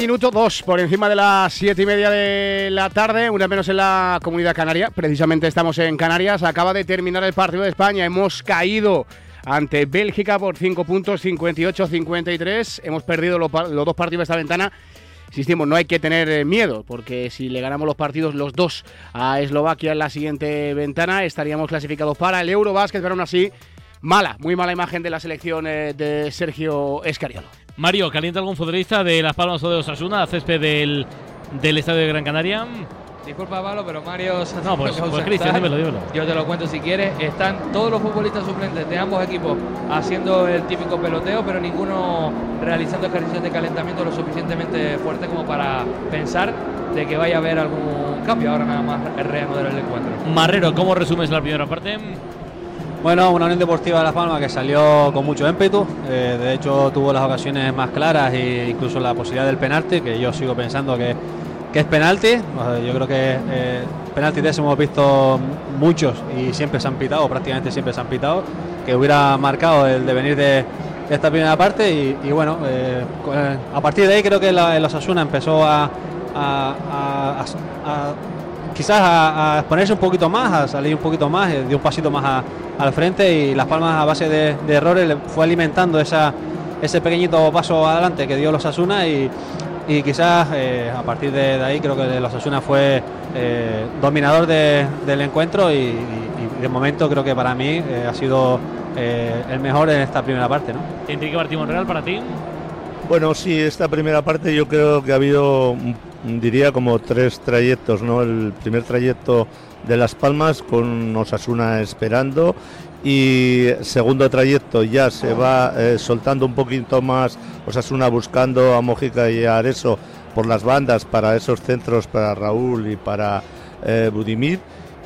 Speaker 3: Minuto dos por encima de las siete y media de la tarde, una menos en la comunidad canaria. Precisamente estamos en Canarias. Acaba de terminar el partido de España. Hemos caído ante Bélgica por 5 puntos, 58-53. Hemos perdido los, los dos partidos de esta ventana. Insistimos, no hay que tener eh, miedo, porque si le ganamos los partidos los dos a Eslovaquia en la siguiente ventana, estaríamos clasificados para el Eurobásquet, pero aún así, mala, muy mala imagen de la selección eh, de Sergio Escariolo.
Speaker 2: Mario, ¿calienta algún futbolista de Las Palmas o de Osasuna, césped del, del estadio de Gran Canaria?
Speaker 4: Disculpa, Pablo, pero Mario
Speaker 2: No, pues- pues. <laughs> Cristian, dímelo, dímelo.
Speaker 4: Yo te lo cuento si quieres. Están todos los futbolistas suplentes de ambos equipos haciendo el típico peloteo, pero ninguno realizando ejercicios de calentamiento lo suficientemente fuerte como para pensar de que vaya a haber algún cambio. Ahora nada más el reanudar el encuentro.
Speaker 2: Marrero, ¿cómo resumes la primera parte?
Speaker 1: Bueno, una Unión Deportiva de Las Palmas que salió con mucho ímpetu, eh, de hecho tuvo las ocasiones más claras e incluso la posibilidad del penalti, que yo sigo pensando que, es penalti. Yo creo que eh, penaltis de ese hemos visto muchos y siempre se han pitado, prácticamente siempre se han pitado, que hubiera marcado el devenir de, de esta primera parte y, bueno, eh, a partir de ahí creo que la, el Osasuna empezó a quizás a, a exponerse un poquito más, a salir un poquito más, eh, dio un pasito más a- al frente y Las Palmas a base de, de errores le fue alimentando esa, ese pequeñito paso adelante que dio los Asuna y, y quizás eh, a partir de, de ahí creo que los Asuna fue eh, dominador de- del encuentro y, y- y de momento creo que para mí eh, ha sido eh, el mejor en esta primera parte. ¿no?
Speaker 2: Enrique Martín Monreal, para ti.
Speaker 15: Bueno, sí, esta primera parte yo creo que ha habido, mm, diría, como tres trayectos, ¿no? El primer trayecto de Las Palmas con Osasuna esperando y segundo trayecto ya se va eh, soltando un poquito más Osasuna buscando a Mojica y a Areso por las bandas para esos centros para Raúl y para eh, Budimir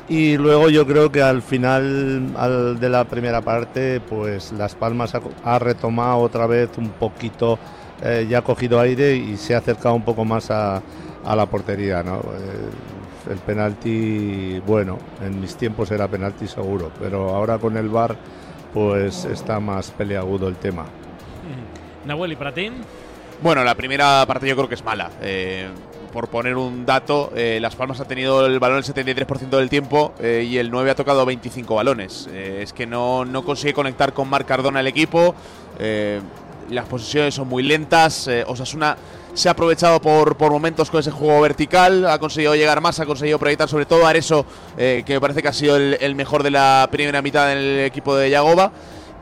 Speaker 15: y luego yo creo que al final al de la primera parte, pues Las Palmas ha, retomado otra vez un poquito, eh, ya ha cogido aire y se ha acercado un poco más a, a la portería. ¿no? Eh, el penalti, bueno, en mis tiempos era penalti seguro, pero ahora con el VAR pues está más peleagudo el tema.
Speaker 2: Nahuel, ¿y para ti?
Speaker 14: Bueno, la primera parte yo creo que es mala. Eh, por poner un dato, eh, Las Palmas ha tenido el balón el 73% del tiempo eh, y el 9 ha tocado 25 balones. Eh, es que no, no consigue conectar con Marc Cardona el equipo. eh, las posiciones son muy lentas. eh, Osasuna se ha aprovechado por, por momentos con ese juego vertical. Ha conseguido llegar más, ha conseguido proyectar sobre todo a Areso, eh, que me parece que ha sido el, el mejor de la primera mitad del equipo de Yagoba.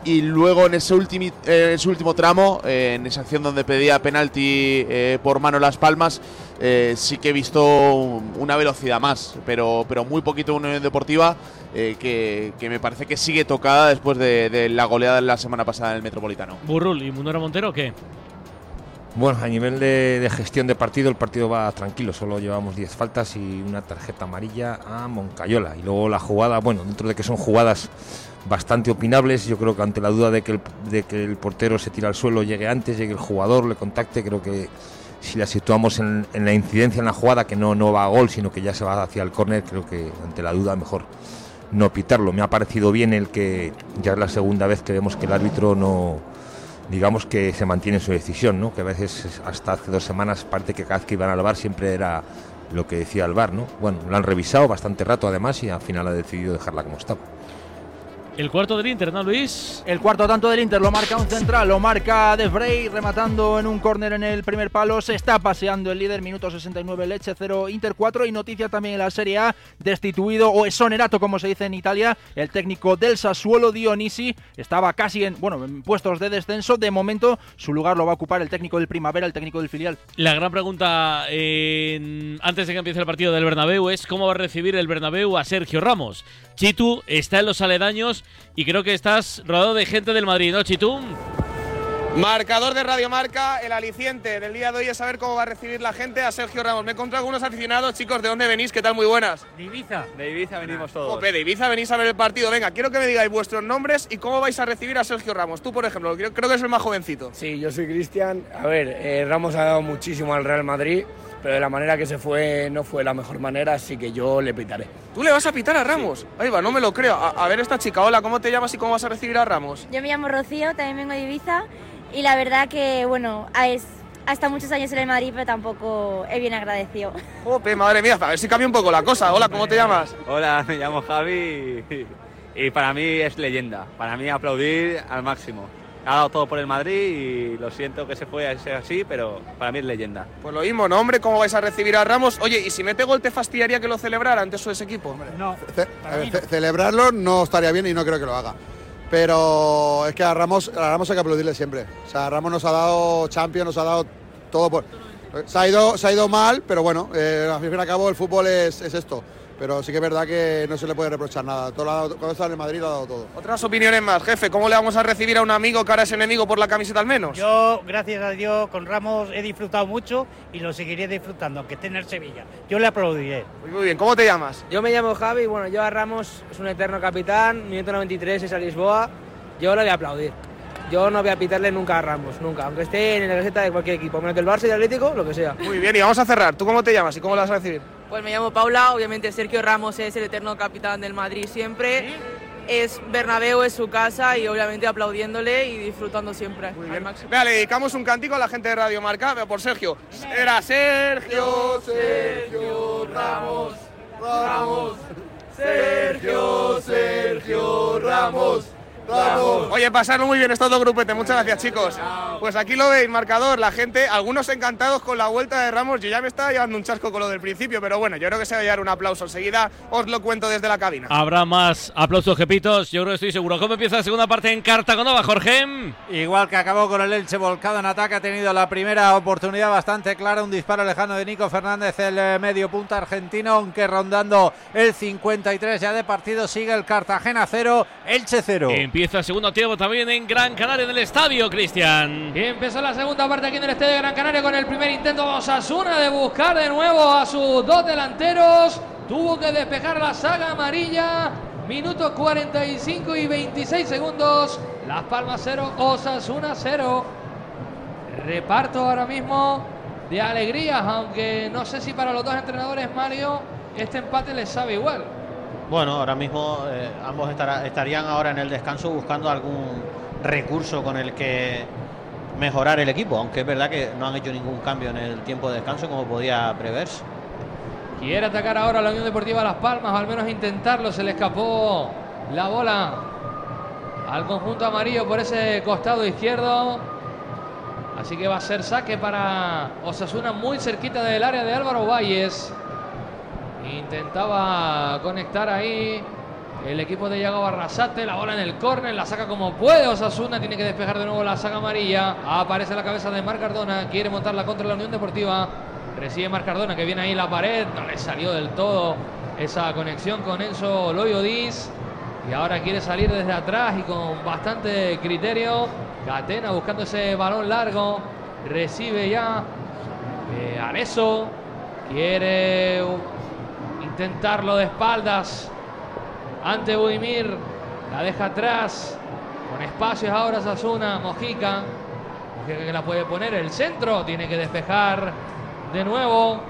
Speaker 14: Y luego en ese, ultimi- eh, en ese último tramo, eh, en esa acción donde pedía penalti eh, por mano Las Palmas, eh, sí que he visto una velocidad más, pero, pero muy poquito una Unión Deportiva eh, que, que me parece que sigue tocada después de, de la goleada de la semana pasada en el Metropolitano.
Speaker 2: Burrul y Munera Montero, ¿qué?
Speaker 13: Bueno, a nivel de, gestión de partido, el partido va tranquilo. Solo llevamos 10 faltas y una tarjeta amarilla a Moncayola. Y luego la jugada, bueno, dentro de que son jugadas bastante opinables, yo creo que ante la duda de que el, portero se tira al suelo, llegue antes, llegue el jugador, le contacte, creo que si la situamos en, en la incidencia en la jugada, que no, no va a gol, sino que ya se va hacia el córner, creo que ante la duda mejor no pitarlo. Me ha parecido bien el que ya es la segunda vez que vemos que el árbitro no, digamos que se mantiene en su decisión, ¿no? Que a veces hasta hace dos semanas parece que cada vez que iban al bar siempre era lo que decía el bar, ¿no? Bueno, lo han revisado bastante rato además y al final ha decidido dejarla como estaba.
Speaker 2: El cuarto del Inter, ¿no, Luis?
Speaker 6: El cuarto tanto del Inter lo marca un central, lo marca De Vrij, rematando en un córner en el primer palo. Se está paseando el líder, minuto 69, Leche 0, Inter 4. Y noticia también en la Serie A, destituido o exonerato, como se dice en Italia, el técnico del Sassuolo, Dionisi. Estaba casi en, bueno, en puestos de descenso. De momento, su lugar lo va a ocupar el técnico del Primavera, el técnico del filial.
Speaker 2: La gran pregunta antes de que empiece el partido del Bernabéu es cómo va a recibir el Bernabéu a Sergio Ramos. Chitu está en los aledaños y creo que estás rodeado de gente del Madrid, ¿no, Chitu?
Speaker 18: Marcador de Radio Marca, el aliciente del día de hoy es saber cómo va a recibir la gente a Sergio Ramos. Me he encontrado algunos aficionados, chicos, ¿de dónde venís? ¿Qué tal? Muy buenas.
Speaker 19: De Ibiza. De Ibiza venimos todos.
Speaker 18: Jope, de Ibiza venís a ver el partido. Venga, quiero que me digáis vuestros nombres y cómo vais a recibir a Sergio Ramos. Tú, por ejemplo, creo, creo que es el más jovencito.
Speaker 19: Sí, yo soy Cristian. A ver, eh, Ramos ha dado muchísimo al Real Madrid, pero de la manera que se fue no fue la mejor manera, así que yo le pitaré.
Speaker 18: ¿Tú le vas a pitar a Ramos? Ahí va, no me lo creo. A, a ver esta chica, hola, ¿cómo te llamas y cómo vas a recibir a Ramos?
Speaker 20: Yo me llamo Rocío, también vengo de Ibiza y la verdad que, bueno, es, ha estado muchos años en el Madrid, pero tampoco es bien agradecido. <laughs>
Speaker 18: Jope, madre mía, a ver si cambia un poco la cosa. Hola, ¿cómo te llamas?
Speaker 19: Hola, me llamo Javi y para mí es leyenda. Para mí aplaudir al máximo. Ha dado todo por el Madrid y lo siento que se fue a ser así, pero para mí es leyenda.
Speaker 18: Pues lo mismo, ¿no, hombre? ¿Cómo vais a recibir a Ramos? Oye, ¿y si mete gol te fastidiaría que lo celebrara ante su ese equipo?
Speaker 19: No.
Speaker 21: A ver, ce- celebrarlo no estaría bien y no creo que lo haga. Pero es que a Ramos, a Ramos hay que aplaudirle siempre. O sea, Ramos nos ha dado Champions, nos ha dado todo por. Se ha ido, se ha ido mal, pero bueno, eh, al fin y al cabo el fútbol es, es esto. Pero sí que es verdad que no se le puede reprochar nada. Todo cuando está en el Madrid lo ha dado todo.
Speaker 18: Otras opiniones más, jefe. ¿Cómo le vamos a recibir a un amigo que ahora es enemigo por la camiseta al menos?
Speaker 22: Yo, gracias a Dios, con Ramos he disfrutado mucho y lo seguiré disfrutando, aunque esté en el Sevilla. Yo le aplaudiré.
Speaker 18: Muy bien, ¿cómo te llamas?
Speaker 23: Yo me llamo Javi, bueno, yo a Ramos es un eterno capitán, minuto 93 es a Lisboa, yo lo voy a aplaudir. Yo no voy a pitarle nunca a Ramos, nunca, aunque esté en la receta de cualquier equipo, menos del Barça y Atlético, lo que sea.
Speaker 18: Muy bien, y vamos a cerrar. ¿Tú cómo te llamas y cómo lo vas a recibir?
Speaker 24: Pues me llamo Paula, obviamente Sergio Ramos es el eterno capitán del Madrid siempre. Es Bernabéu, es su casa y obviamente aplaudiéndole y disfrutando siempre. al máximo.
Speaker 18: Vea, le dedicamos un cántico a la gente de Radio Marca, por Sergio. Era Sergio, Sergio Ramos, Ramos, Sergio, Sergio Ramos. Oye, pasarlo muy bien estos dos grupetes, muchas gracias chicos. Pues aquí lo veis, marcador, la gente, algunos encantados con la vuelta de Ramos, yo ya me estaba llevando un chasco con lo del principio, pero bueno, yo creo que se va a llevar un aplauso. Enseguida os lo cuento desde la cabina.
Speaker 2: Habrá más aplausos que pitos, yo creo que estoy seguro. ¿Cómo empieza la segunda parte en Cartagonova, Jorge?
Speaker 5: Igual que acabó con el Elche volcado en ataque, ha tenido la primera oportunidad bastante clara, un disparo lejano de Nico Fernández, el eh, medio punta argentino, aunque rondando el 53 ya de partido, sigue el Cartagena 0, Elche 0.
Speaker 2: Empieza el segundo tiempo también en Gran Canaria en el estadio, Cristian.
Speaker 4: Y empezó la segunda parte aquí en el Estadio de Gran Canaria con el primer intento de Osasuna de buscar de nuevo a sus dos delanteros. Tuvo que despejar la saga amarilla. Minutos 45 y 26 segundos. Las Palmas 0, Osasuna 0. Reparto ahora mismo de alegrías, aunque no sé si para los dos entrenadores, Mario, este empate les sabe igual.
Speaker 11: Bueno, ahora mismo eh, ambos estará- estarían ahora en el descanso buscando algún recurso con el que mejorar el equipo, aunque es verdad que no han hecho ningún cambio en el tiempo de descanso como podía preverse.
Speaker 4: Quiere atacar ahora la Unión Deportiva Las Palmas, al menos intentarlo. Se le escapó la bola al conjunto amarillo por ese costado izquierdo. Así que va a ser saque para Osasuna muy cerquita del área de Álvaro Valles. Intentaba conectar ahí el equipo de Yago Barrasate. La bola en el córner, la saca como puede Osasuna. Tiene que despejar de nuevo la saga amarilla. Aparece la cabeza de Marc Cardona. Quiere montarla contra la Unión Deportiva. Recibe Marc Cardona que viene ahí la pared. No le salió del todo esa conexión con Enzo Loyo Diz. Y ahora quiere salir desde atrás y con bastante criterio. Catena buscando ese balón largo. Recibe ya eh. Quiere intentarlo de espaldas ante Budimir. La deja atrás. Con espacios ahora Sasuna. Mojica. Mojica que la puede poner. El centro. Tiene que despejar de nuevo.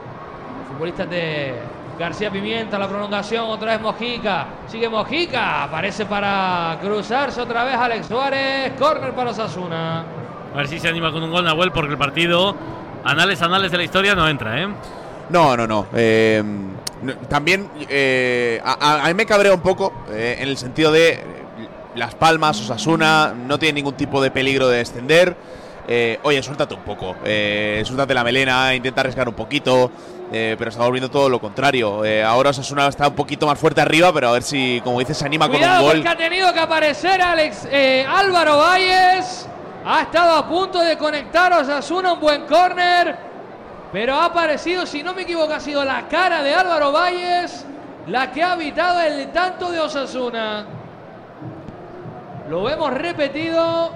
Speaker 4: Los futbolistas de García Pimienta. La prolongación. Otra vez Mojica. Sigue Mojica. Aparece para cruzarse otra vez Alex Suárez. Corner para Sasuna.
Speaker 2: A ver si se anima con un gol Nahuel porque el partido, anales, anales de la historia, no entra, ¿eh?
Speaker 14: No, no, no. Eh, no, también eh, a, a- mí me cabrea un poco eh, en el sentido de eh, Las Palmas, Osasuna, no tiene ningún tipo de peligro de descender. Eh, oye, suéltate un poco, eh, suéltate la melena, intenta arriesgar un poquito, eh, pero está volviendo todo lo contrario. Ahora Osasuna está un poquito más fuerte arriba, pero a ver si, como dices, se anima con un
Speaker 4: Cuidado
Speaker 14: gol.
Speaker 4: porque ha tenido que aparecer Alex Álvaro Valles. Ha estado a punto de conectar Osasuna un buen córner. Pero ha aparecido, si no me equivoco, ha sido la cara de Álvaro Valles la que ha evitado el tanto de Osasuna. Lo vemos repetido.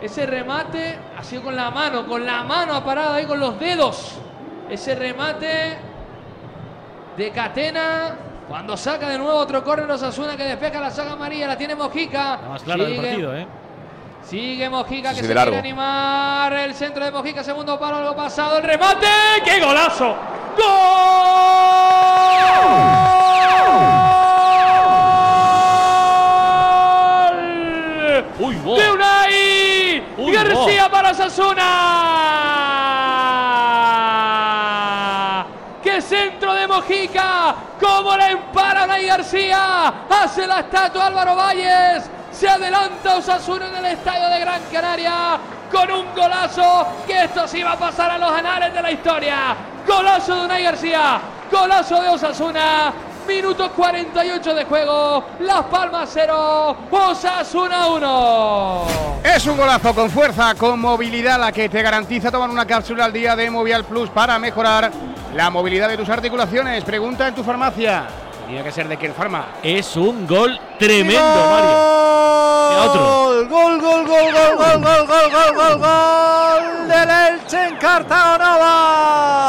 Speaker 4: Ese remate ha sido con la mano, con la mano ha parado ahí con los dedos. Ese remate de Catena. Cuando saca de nuevo otro córner Osasuna que despeja la saga amarilla, la tiene Mojica.
Speaker 2: La más clara del
Speaker 4: Sigue-
Speaker 2: partido, ¿eh?
Speaker 4: Sigue Mojica
Speaker 14: Sí,
Speaker 4: que
Speaker 14: sí,
Speaker 4: se
Speaker 14: de
Speaker 4: quiere
Speaker 14: largo.
Speaker 4: animar. El centro de Mojica, segundo palo, algo pasado. El remate. ¡Qué golazo! ¡Gol! ¡De Unai!
Speaker 2: Uy,
Speaker 4: García
Speaker 2: wow.
Speaker 4: para Sasuna. ¡Qué centro de Mojica! ¡Cómo la empara Unai García! Hace la estatua Álvaro Valles. Se adelanta Osasuna en el estadio de Gran Canaria con un golazo que esto sí va a pasar a los anales de la historia. Golazo de Unai García, golazo de Osasuna. Minuto 48 de juego. Las Palmas 0, Osasuna 1.
Speaker 3: Es un golazo con fuerza, con movilidad, la que te garantiza tomar una cápsula al día de Movial Plus para mejorar la movilidad de tus articulaciones. Pregunta en tu farmacia. Tiene que ser de Kiel Pharma.
Speaker 2: Es un gol tremendo, Mario. Otro.
Speaker 5: Gol, gol, gol, gol, gol, gol, gol, gol, gol, gol, gol del Elche en Cartagonova.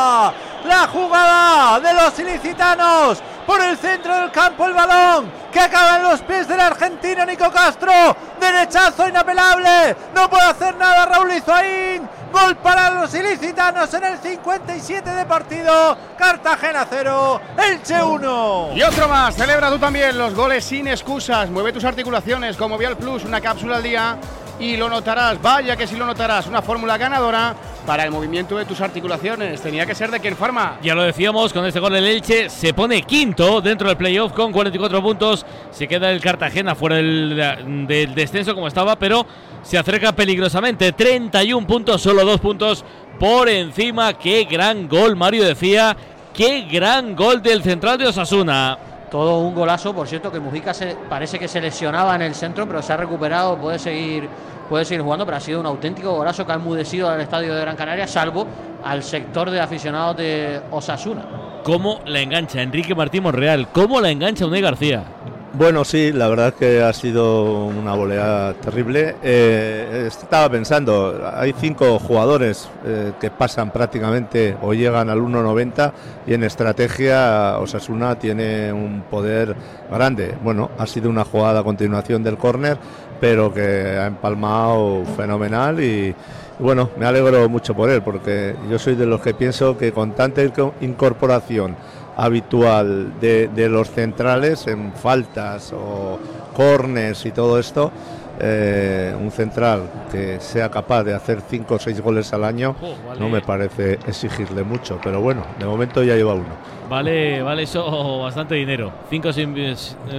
Speaker 5: Jugada de los ilicitanos por el centro del campo, el balón que acaba en los pies del argentino Nico Castro. Derechazo inapelable. No puede hacer nada Raúl Izuaín. Gol para los ilicitanos en el 57 de partido. Cartagena 0, Elche 1.
Speaker 3: Y otro más, celebra tú también los goles sin excusas. Mueve tus articulaciones con Movial Plus, una cápsula al día y lo notarás. Vaya que si lo notarás, una fórmula ganadora para el movimiento de tus articulaciones. Tenía que ser de Kiel Pharma.
Speaker 2: Ya lo decíamos, con este gol el Elche se pone quinto dentro del playoff con 44 puntos. Se queda el Cartagena fuera del, del descenso como estaba, pero se acerca peligrosamente. 31 puntos, solo dos puntos por encima. Qué gran gol, Mario decía. Qué gran gol del central de Osasuna.
Speaker 25: Todo un golazo, por cierto, que Mujica se, parece que se lesionaba en el centro, pero se ha recuperado, puede seguir, puede seguir jugando, pero ha sido un auténtico golazo que ha enmudecido al estadio de Gran Canaria, salvo al sector de aficionados de Osasuna.
Speaker 2: ¿Cómo la engancha Enrique Martín Monreal? ¿Cómo la engancha Unai García?
Speaker 15: Bueno, sí, la verdad que ha sido una volea terrible. Eh, estaba pensando, hay cinco jugadores eh, que pasan prácticamente o llegan al 1.90 y en estrategia Osasuna tiene un poder grande. Bueno, ha sido una jugada a continuación del córner, pero que ha empalmado fenomenal y, bueno, me alegro mucho por él, porque yo soy de los que pienso que con tanta inco- incorporación habitual de, de los centrales en faltas o corners y todo esto, eh, un central que sea capaz de hacer 5 o 6 goles al año
Speaker 2: Oh, vale.
Speaker 15: no me parece exigirle mucho, pero bueno, de momento ya lleva uno.
Speaker 2: Vale, vale eso bastante dinero. Cinco sin- eh,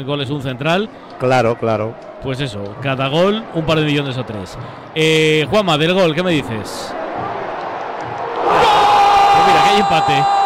Speaker 2: goles, un central.
Speaker 15: Claro, claro.
Speaker 2: Pues eso, cada gol un par de millones o tres. Eh, Juanma, del gol, ¿qué me dices? Pues mira, que hay empate.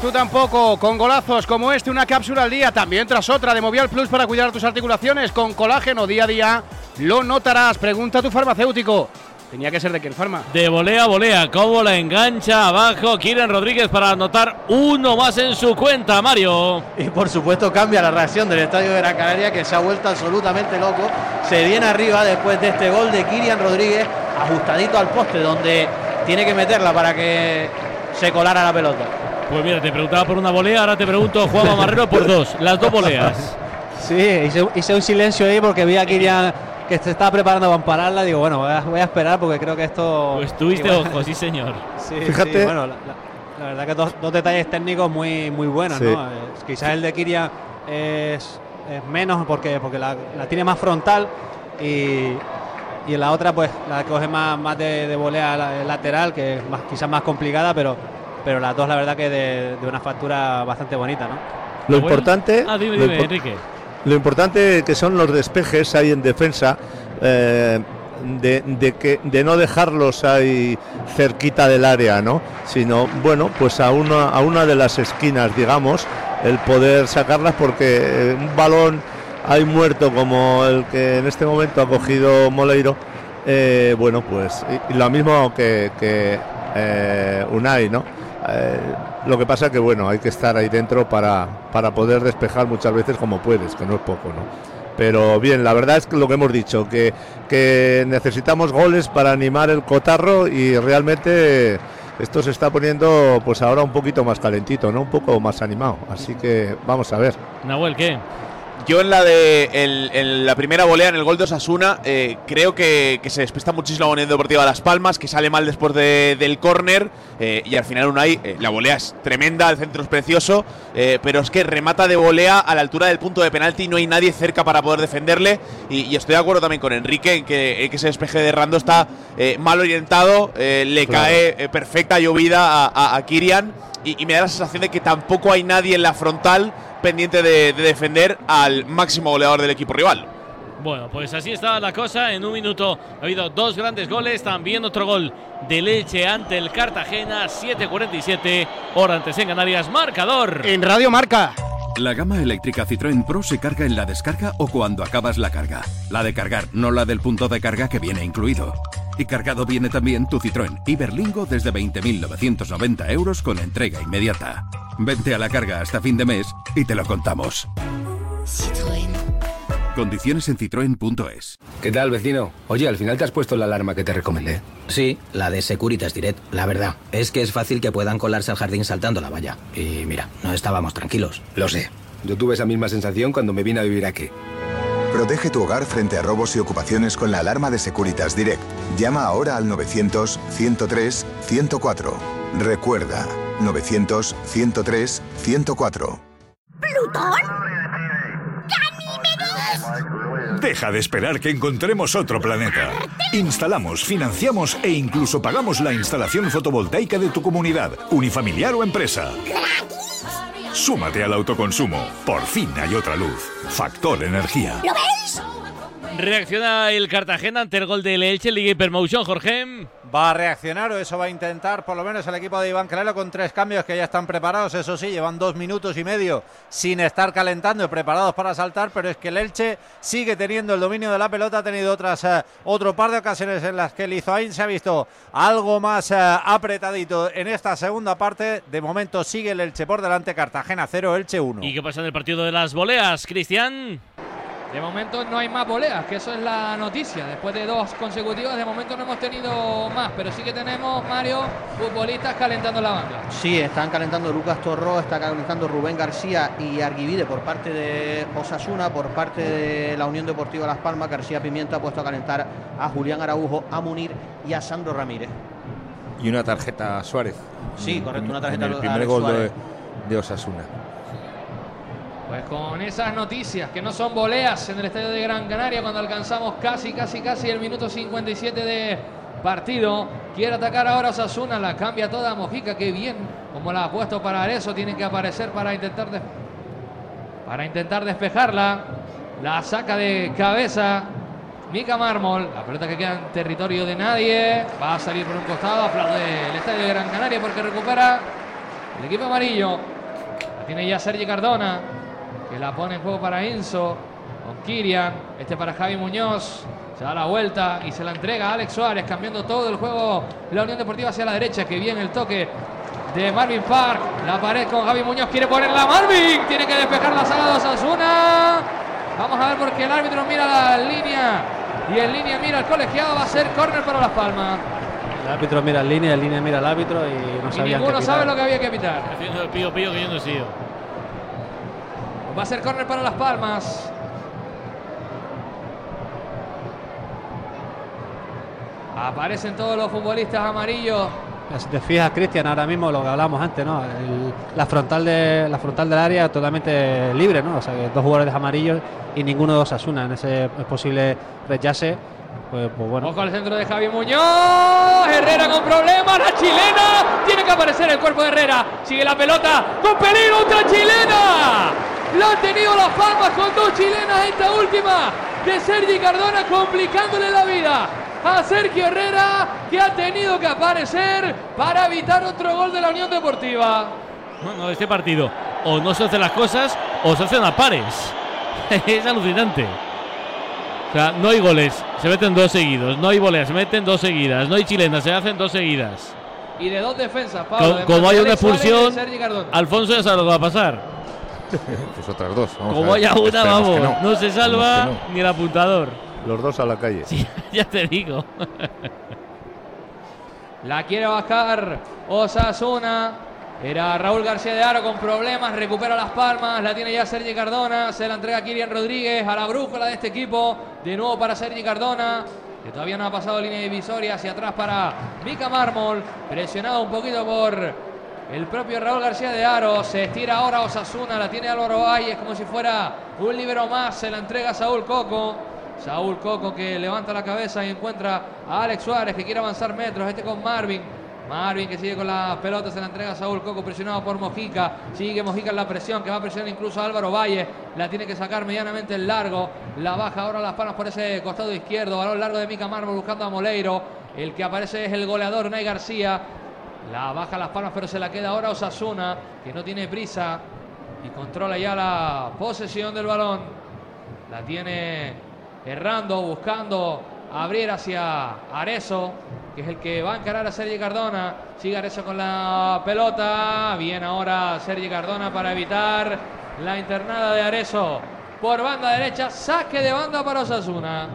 Speaker 3: Tú tampoco, con golazos como este, una cápsula al día, también tras otra de Movial Plus para cuidar tus articulaciones con colágeno día a día. Lo notarás, pregunta a tu farmacéutico. Tenía que ser de Farma.
Speaker 2: De volea a volea, cómo la engancha abajo Kieran Rodríguez para anotar uno más en su cuenta, Mario.
Speaker 11: Y por supuesto cambia la reacción del estadio de Gran Canaria que se ha vuelto absolutamente loco. Se viene arriba después de este gol de Kirian Rodríguez, ajustadito al poste donde tiene que meterla para que se colara la pelota.
Speaker 2: Pues mira, te preguntaba por una volea, ahora te pregunto, Juan Marrero, por dos, las dos voleas.
Speaker 1: Sí, hice, hice un silencio ahí porque vi a Kirian que se estaba preparando para pararla. Digo, bueno, voy a, voy a esperar porque creo que esto.
Speaker 2: Pues tuviste
Speaker 1: igual-
Speaker 2: ojo, <laughs> sí, señor.
Speaker 1: Sí,
Speaker 2: Fíjate.
Speaker 1: sí, bueno, la, la- la verdad que dos, dos detalles técnicos muy, muy buenos,
Speaker 2: Sí.
Speaker 1: ¿no? Eh, quizás el de Kiria es, es menos porque, porque la, la tiene más frontal y, y en la otra, pues la coge más, más de, de volea la- lateral, que es más, quizás más complicada, pero, pero las dos, la verdad, que de, de una factura bastante bonita, ¿no?
Speaker 15: Lo importante,
Speaker 2: Ah, dime,
Speaker 15: lo
Speaker 2: dime,
Speaker 15: impor-
Speaker 2: Enrique.
Speaker 15: lo importante que son los despejes ahí en defensa, eh, de, de que, de no dejarlos ahí cerquita del área, ¿no? Sino, bueno, pues a una, a una de las esquinas, digamos, el poder sacarlas porque eh, un balón hay muerto como el que en este momento ha cogido Moleiro, eh, bueno, pues y- y lo mismo que, que, eh, Unai, ¿no? Eh, lo que pasa que bueno, hay que estar ahí dentro para, para poder despejar muchas veces como puedes, que no es poco, ¿no? Pero bien, la verdad es que lo que hemos dicho, que, que necesitamos goles para animar el cotarro y realmente esto se está poniendo pues ahora un poquito más calentito, ¿no? Un poco más animado. Así que vamos a ver.
Speaker 2: Nahuel, ¿qué?
Speaker 14: Yo en la de el- en la primera volea en el gol de Osasuna eh, creo que, que se despista muchísimo la Unión Deportiva Las Palmas, que sale mal después de- del córner eh, y al final Unai, eh, la volea es tremenda, el centro es precioso, eh, pero es que remata de volea a la altura del punto de penalti, no hay nadie cerca para poder defenderle y, y estoy de acuerdo también con Enrique en que, que ese despeje de Rando está eh, mal orientado, eh, le
Speaker 15: Claro.
Speaker 14: cae perfecta llovida a, a, a Kirian y, y me da la sensación de que tampoco hay nadie en la frontal pendiente de, de defender al máximo goleador del equipo rival.
Speaker 2: Bueno, pues así está la cosa. En un minuto ha habido dos grandes goles. También otro gol de Leche ante el Cartagena. 7.47. Hora antes en Canarias. Marcador.
Speaker 3: En Radio Marca.
Speaker 26: La gama eléctrica Citroën Pro se carga en la descarga o cuando acabas la carga. La de cargar, no la del punto de carga que viene incluido. Y cargado viene también tu Citroën Iberlingo desde 20.990 euros con entrega inmediata. Vente a la carga hasta fin de mes y te lo contamos. Condiciones en citroen.es.
Speaker 27: ¿Qué tal, vecino? Oye, al final te has puesto la alarma que te recomendé.
Speaker 28: Sí, la de Securitas Direct. La verdad, es que es fácil que puedan colarse al jardín saltando la valla. Y mira, no estábamos tranquilos.
Speaker 27: Lo sé. Yo tuve esa misma sensación cuando me vine a vivir aquí.
Speaker 29: Protege tu hogar frente a robos y ocupaciones con la alarma de Securitas Direct. Llama ahora al 900-103-104. Recuerda, 900-103-104.
Speaker 16: ¿Plutón?
Speaker 30: Deja de esperar que encontremos otro planeta. Instalamos, financiamos e incluso pagamos la instalación fotovoltaica de tu comunidad, unifamiliar o empresa. Súmate al autoconsumo. Por fin hay otra luz. Factor Energía.
Speaker 16: ¿Lo veis?
Speaker 2: Reacciona el Cartagena ante el gol del Elche. Liga Hypermotion, Jorge.
Speaker 5: Va a reaccionar o eso va a intentar por lo menos el equipo de Iván Calero con tres cambios que ya están preparados. Eso sí, llevan dos minutos y medio sin estar calentando y preparados para saltar, pero es que el Elche sigue teniendo el dominio de la pelota. Ha tenido otras eh, otro par de ocasiones en las que el Izoain se ha visto algo más eh, apretadito en esta segunda parte. De momento sigue el Elche por delante, Cartagena 0, Elche 1.
Speaker 2: ¿Y qué pasa en el partido de las voleas, Cristian?
Speaker 4: De momento no hay más voleas, que eso es la noticia. Después de dos consecutivas, de momento no hemos tenido más, pero sí que tenemos, Mario, futbolistas calentando la banda.
Speaker 11: Sí, están calentando Lucas Torró, está calentando Rubén García y Arguivide por parte de Osasuna, por parte de la Unión Deportiva Las Palmas. García Pimienta ha puesto a calentar a Julián Araujo, a Munir y a Sandro Ramírez.
Speaker 13: Y una tarjeta a Suárez.
Speaker 11: Sí, correcto, una tarjeta
Speaker 13: En el
Speaker 11: a
Speaker 13: primer
Speaker 11: Alex
Speaker 13: gol de Osasuna.
Speaker 4: Pues con esas noticias que no son voleas en el estadio de Gran Canaria cuando alcanzamos casi, casi, casi el minuto 57 de partido. Quiere atacar ahora Osasuna, la cambia toda Mojica, que bien, como la ha puesto para eso, tienen que aparecer para intentar, para intentar despejarla. La saca de cabeza Mica Mármol. La pelota que queda en territorio de nadie. Va a salir por un costado. Aplaude el estadio de Gran Canaria porque recupera el equipo amarillo. La tiene ya Sergi Cardona. Que la pone en juego para Enzo. Con Kirian. Este para Javi Muñoz. Se da la vuelta y se la entrega a Alex Suárez, cambiando todo el juego la Unión Deportiva hacia la derecha. Que viene el toque de Marvin Park. La pared con Javi Muñoz. Quiere ponerla Marvin. Tiene que despejar la saga de Osasuna. Vamos a ver porque el árbitro mira la línea. Y en línea mira el colegiado. Va a ser córner para Las Palmas.
Speaker 1: El árbitro mira en línea, en línea mira al árbitro y no
Speaker 4: Y
Speaker 1: sabían
Speaker 4: ninguno
Speaker 1: qué
Speaker 4: sabe lo que había que pitar.
Speaker 2: Haciendo el pío pío que yo no he sido.
Speaker 4: Va a ser córner para Las Palmas. Aparecen todos los futbolistas amarillos.
Speaker 1: Si te fijas, Cristian, ahora mismo lo que hablamos antes, ¿no? El- la frontal de la frontal del área totalmente libre, ¿no? O sea, que dos jugadores amarillos y ninguno de Osasuna en ese posible rechace. Pues, pues bueno.
Speaker 4: Ojo al centro de Javi Muñoz. Herrera con problemas. La chilena. Tiene que aparecer el cuerpo de Herrera. Sigue la pelota. Con peligro. Otra chilena. La han tenido las palmas con dos chilenas. Esta última de Sergi Cardona complicándole la vida a Sergio Herrera que ha tenido que aparecer para evitar otro gol de la Unión Deportiva.
Speaker 2: Bueno, este partido o no se hacen las cosas o se hacen a pares. <laughs> es alucinante. O sea, no hay goles, se meten dos seguidos. No hay voleas, se meten dos seguidas. No hay chilenas, se hacen dos seguidas.
Speaker 4: Y de dos defensas, Pablo.
Speaker 2: Co-
Speaker 4: de
Speaker 2: como hay una
Speaker 4: de
Speaker 2: expulsión. Alfonso ya sabe lo que va a pasar. <laughs>
Speaker 13: Pues otras dos. vamos
Speaker 2: Como haya una,
Speaker 13: Esperemos
Speaker 2: vamos, no. se salva ni el apuntador.
Speaker 15: Los dos a la calle. <laughs>
Speaker 2: ya te digo. <laughs>
Speaker 4: La quiere bajar Osasuna. Era Raúl García de Aro con problemas. Recupera las palmas. La tiene ya Sergi Cardona. Se la entrega Kirian Rodríguez a la brújula de este equipo. De nuevo para Sergi Cardona. Que todavía no ha pasado línea divisoria. Hacia atrás para Mica Mármol. Presionado un poquito por el propio Raúl García de Aro. Se estira ahora Osasuna. La tiene Álvaro Valles como si fuera un libero más. Se la entrega Saúl Coco. Saúl Coco que levanta la cabeza y encuentra a Alex Suárez que quiere avanzar metros. Este con Marvin. Marvin que sigue con la pelota, se la entrega a Saúl Coco, presionado por Mojica. Sigue Mojica en la presión, que va a presionar incluso a Álvaro Valle. La tiene que sacar medianamente en largo. La baja ahora las palmas por ese costado izquierdo. Balón largo de Mica Mármol buscando a Moleiro. El que aparece es el goleador Nay García. La baja las palmas, pero se la queda ahora Osasuna, que no tiene prisa y controla ya la posesión del balón. La tiene errando, buscando abrir hacia Arezo, que es el que va a encarar a Sergi Cardona. Sigue Arezo con la pelota. Bien ahora Sergi Cardona para evitar la internada de Arezo. Por banda derecha, saque de banda para Osasuna.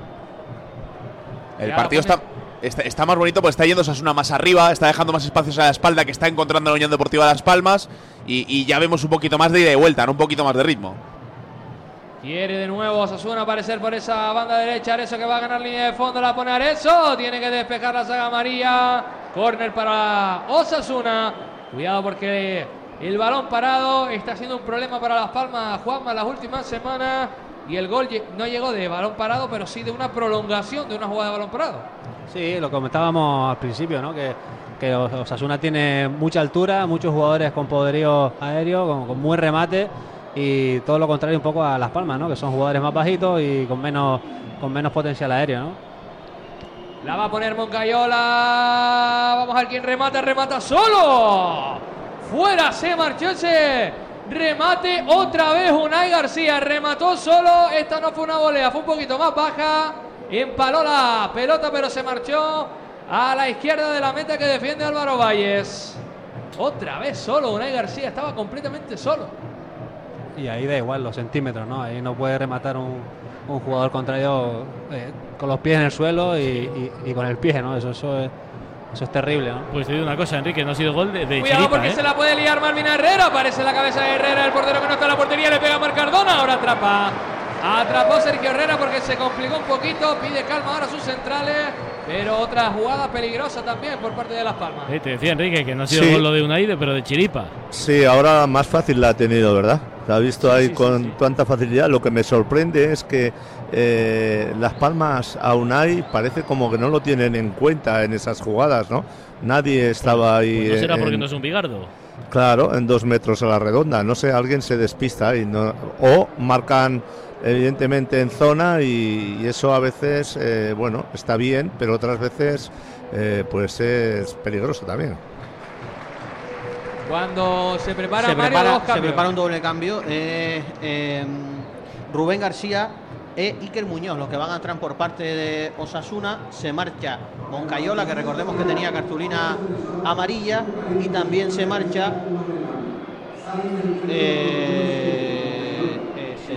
Speaker 14: El
Speaker 4: Ya
Speaker 14: partido está, está, más bonito porque está yendo Osasuna más arriba, está dejando más espacios a la espalda que está encontrando la Unión Deportiva Las Palmas y, ya vemos un poquito más de ida y vuelta, un poquito más de ritmo.
Speaker 4: Quiere de nuevo Osasuna aparecer por esa banda derecha. Arezo que va a ganar línea de fondo. La pone Arezo. Tiene que despejar la saga amarilla. Corner para Osasuna. Cuidado porque el balón parado está siendo un problema para Las Palmas. Juanma las últimas semanas. Y el gol no llegó de balón parado, pero sí de una prolongación de una jugada de balón parado.
Speaker 1: Sí, lo comentábamos al principio, ¿no? Que, que Os- Osasuna tiene mucha altura, muchos jugadores con poderío aéreo, con, con buen remate y todo lo contrario un poco a Las Palmas, ¿no? Que son jugadores más bajitos y con menos, con menos potencial aéreo, ¿no?
Speaker 4: La va a poner Moncayola. Vamos a ver quién remata. Remata solo. Fuera se marchó ese remate. Otra vez Unai García. Remató solo. Esta no fue una volea. Fue un poquito más baja. Empaló la pelota, pero se marchó a la izquierda de la meta que defiende Álvaro Valles. Otra vez solo. Unai García estaba completamente solo.
Speaker 1: Y ahí da igual los centímetros, ¿no? Ahí no puede rematar un, un jugador contrario eh, con los pies en el suelo y, y- y con el pie, ¿no? Eso, eso, es, eso es terrible, ¿no?
Speaker 2: Pues te digo una cosa, Enrique, no ha sido gol de, de
Speaker 4: Cuidado
Speaker 2: Chiripa,
Speaker 4: porque
Speaker 2: ¿eh?
Speaker 4: se la puede liar Marvin Herrera. Aparece en la cabeza de Herrera, el portero que no está en la portería. Le pega a Marcardona. Ahora atrapa. Atrapó Sergio Herrera porque se complicó un poquito. Pide calma ahora a sus centrales. Pero otra jugada peligrosa también por parte de Las Palmas.
Speaker 2: Eh, te decía Enrique que no ha sido
Speaker 15: Sí.
Speaker 2: lo de Unaide, pero de Chiripa.
Speaker 15: Sí, ahora más fácil la ha tenido, ¿verdad? La ha visto ahí con tanta facilidad. Lo que me sorprende es que eh, Las Palmas a Unai parece como que no lo tienen en cuenta en esas jugadas, ¿no? Nadie estaba ahí.
Speaker 2: Pues no será
Speaker 15: en-
Speaker 2: porque no es un bigardo.
Speaker 15: Claro, en dos metros a la redonda. No sé, alguien se despista y no, o marcan evidentemente en zona y, y eso a veces, eh, bueno, está bien, pero otras veces eh, pues es peligroso también.
Speaker 4: Cuando se prepara
Speaker 11: se
Speaker 4: Mario,
Speaker 11: prepara,
Speaker 4: dos
Speaker 11: se
Speaker 4: cambios.
Speaker 11: prepara un doble cambio. eh, eh, Rubén García e Iker Muñoz, los que van a entrar por parte de Osasuna. Se marcha Moncayola, que recordemos que tenía cartulina amarilla. Y también se marcha. eh,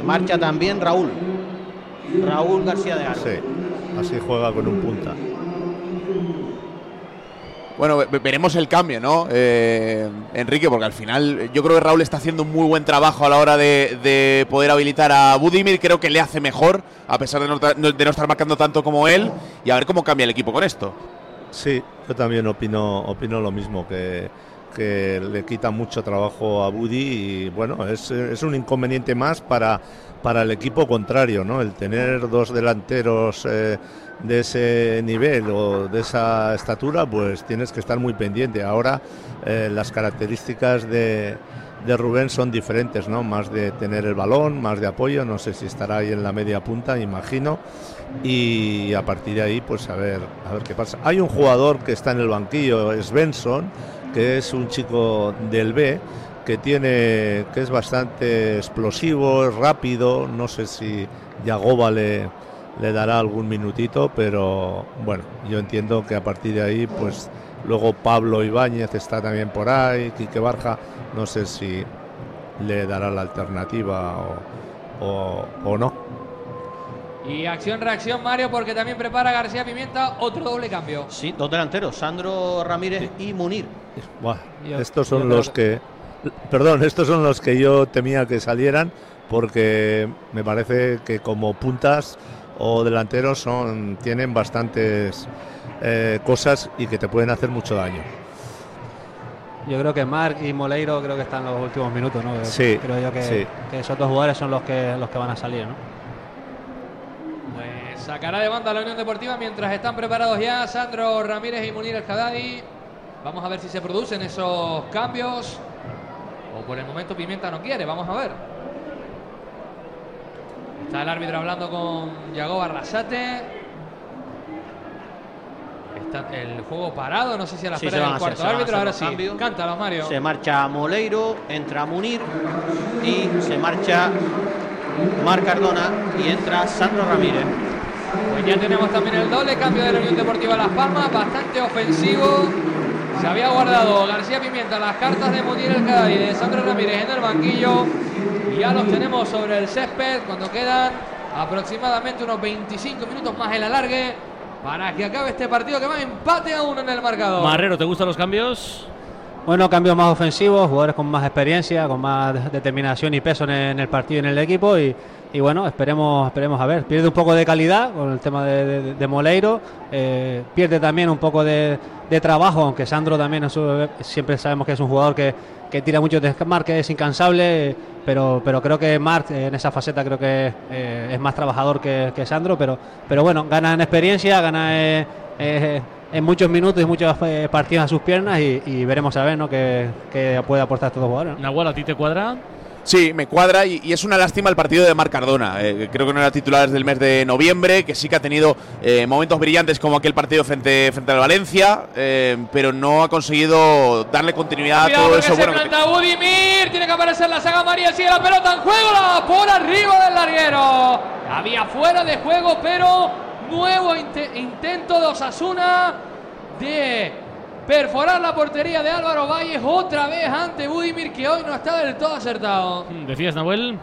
Speaker 11: se marcha también Raúl. Raúl García de Aro.
Speaker 15: Sí, así juega con un punta.
Speaker 14: Bueno, ve- veremos el cambio, ¿no? Eh, Enrique, porque al final yo creo que Raúl está haciendo un muy buen trabajo a la hora de, de poder habilitar a Budimir. Creo que le hace mejor, a pesar de no- de no estar marcando tanto como él. Y a ver cómo cambia el equipo con esto.
Speaker 15: Sí, yo también opino, opino lo mismo, que, que le quita mucho trabajo a Buddy y bueno, es, es un inconveniente más para, para el equipo contrario, ¿no? El tener dos delanteros eh, de ese nivel o de esa estatura, pues tienes que estar muy pendiente. Ahora eh, las características de, de Rubén son diferentes, ¿no? Más de tener el balón, más de apoyo, no sé si estará ahí en la media punta, imagino. Y a partir de ahí, pues a ver, a ver qué pasa. Hay un jugador que está en el banquillo, Svensson, que es un chico del B, que tiene, que es bastante explosivo, es rápido. No sé si Yagoba le, le dará algún minutito, pero bueno, yo entiendo que a partir de ahí, pues luego Pablo Ibáñez está también por ahí, Quique Barja, no sé si le dará la alternativa o, o- o no.
Speaker 4: Y acción-reacción, Mario, porque también prepara García Pimienta otro doble cambio.
Speaker 11: Sí, dos delanteros, Sandro Ramírez y Munir.
Speaker 15: Buah,
Speaker 4: Yo-
Speaker 15: estos son los que, perdón, estos son los que yo temía que salieran porque me parece que como puntas o delanteros son tienen bastantes eh, cosas y que te pueden hacer mucho daño.
Speaker 1: Yo creo que Marc y Moleiro creo que están en los últimos minutos, ¿no?
Speaker 15: Sí,
Speaker 1: Creo yo que,
Speaker 15: sí.
Speaker 1: que esos dos jugadores son los que los que van a salir, ¿no?
Speaker 4: Sacará de banda la Unión Deportiva mientras están preparados ya Sandro Ramírez y Munir El Haddadi. Vamos a ver si se producen esos cambios. O por el momento Pimienta no quiere, vamos a ver. Está el árbitro hablando con Yagoba Arrasate. Está el juego parado, no sé si a la espera del
Speaker 11: hacer-
Speaker 4: cuarto árbitro. Ahora sí,
Speaker 11: cambios.
Speaker 4: cántalo Mario.
Speaker 11: Se marcha Moleiro, entra Munir y se marcha Marc Cardona y entra Sandro Ramírez.
Speaker 4: Pues ya tenemos también el doble cambio de la Unión Deportiva Las Palmas, bastante ofensivo. Se había guardado García Pimienta las cartas de Munir El Cadí y de Sandro Ramírez en el banquillo. Y ya los tenemos sobre el césped cuando quedan aproximadamente unos 25 minutos más el alargue para que acabe este partido que va empate a uno en el marcador.
Speaker 2: Marrero, ¿te gustan los cambios?
Speaker 1: Bueno, cambios más ofensivos, jugadores con más experiencia, con más determinación y peso en el, partido y en el equipo. Y, bueno, esperemos, esperemos a ver. Pierde un poco de calidad con el tema de, de- Moleiro. eh, pierde también un poco de, trabajo, aunque Sandro también siempre sabemos que es un jugador que, que tira mucho de que es incansable. Pero, pero creo que Marc eh, en esa faceta creo que eh, es más trabajador que, que Sandro. Pero, pero bueno, gana en experiencia, gana eh, en muchos minutos y muchos eh, partidos a sus piernas y, y veremos a ver ¿no? qué, qué puede aportar estos dos jugadores. ¿no?
Speaker 2: Nahual, ¿a ti te cuadra?
Speaker 14: Sí, me cuadra y, y es una lástima el partido de Marc Cardona. Eh, creo que no era titular desde el mes de noviembre, que sí que ha tenido eh, momentos brillantes como aquel partido frente, frente al Valencia, eh, pero no ha conseguido darle continuidad a
Speaker 4: Cuidado
Speaker 14: todo
Speaker 4: porque
Speaker 14: eso
Speaker 4: se
Speaker 14: bueno que
Speaker 4: planta Budimir, tiene que aparecer la saga María, sigue la pelota en juego, la por arriba del larguero. Había fuera de juego, pero nuevo inte- intento de Osasuna de perforar la portería de Álvaro Valles otra vez ante Budimir que hoy no está del todo acertado.
Speaker 2: ¿Decías, Nahuel?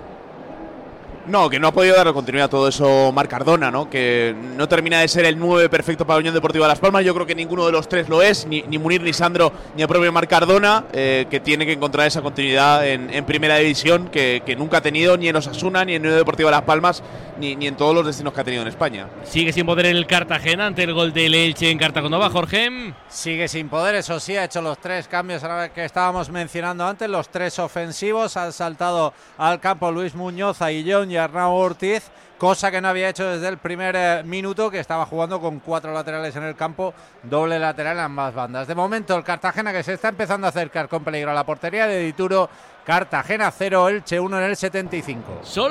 Speaker 14: No, que no ha podido dar continuidad a todo eso Marc Cardona, ¿no? Que no termina de ser el 9 perfecto para la Unión Deportiva Las Palmas. Yo creo que ninguno de los tres lo es, ni, ni Munir, ni Sandro, ni el propio Marc Cardona, eh, que tiene que encontrar esa continuidad en, en Primera División que, que nunca ha tenido ni en Osasuna, ni en Unión Deportiva Las Palmas, ni, ni en todos los destinos que ha tenido en España.
Speaker 2: Sigue sin poder el Cartagena ante el gol del Elche en Cartagonova, Jorge.
Speaker 5: Sigue sin poder, eso sí, ha hecho los tres cambios que estábamos mencionando antes, los tres ofensivos. Han saltado al campo Luis Muñoz, Aguillón y Arnau Ortiz, cosa que no había hecho desde el primer eh, minuto, que estaba jugando con cuatro laterales en el campo, doble lateral en ambas bandas. De momento, el Cartagena que se está empezando a acercar con peligro a la portería de Dituro. Cartagena 0, Elche 1 en el 75.
Speaker 2: Solo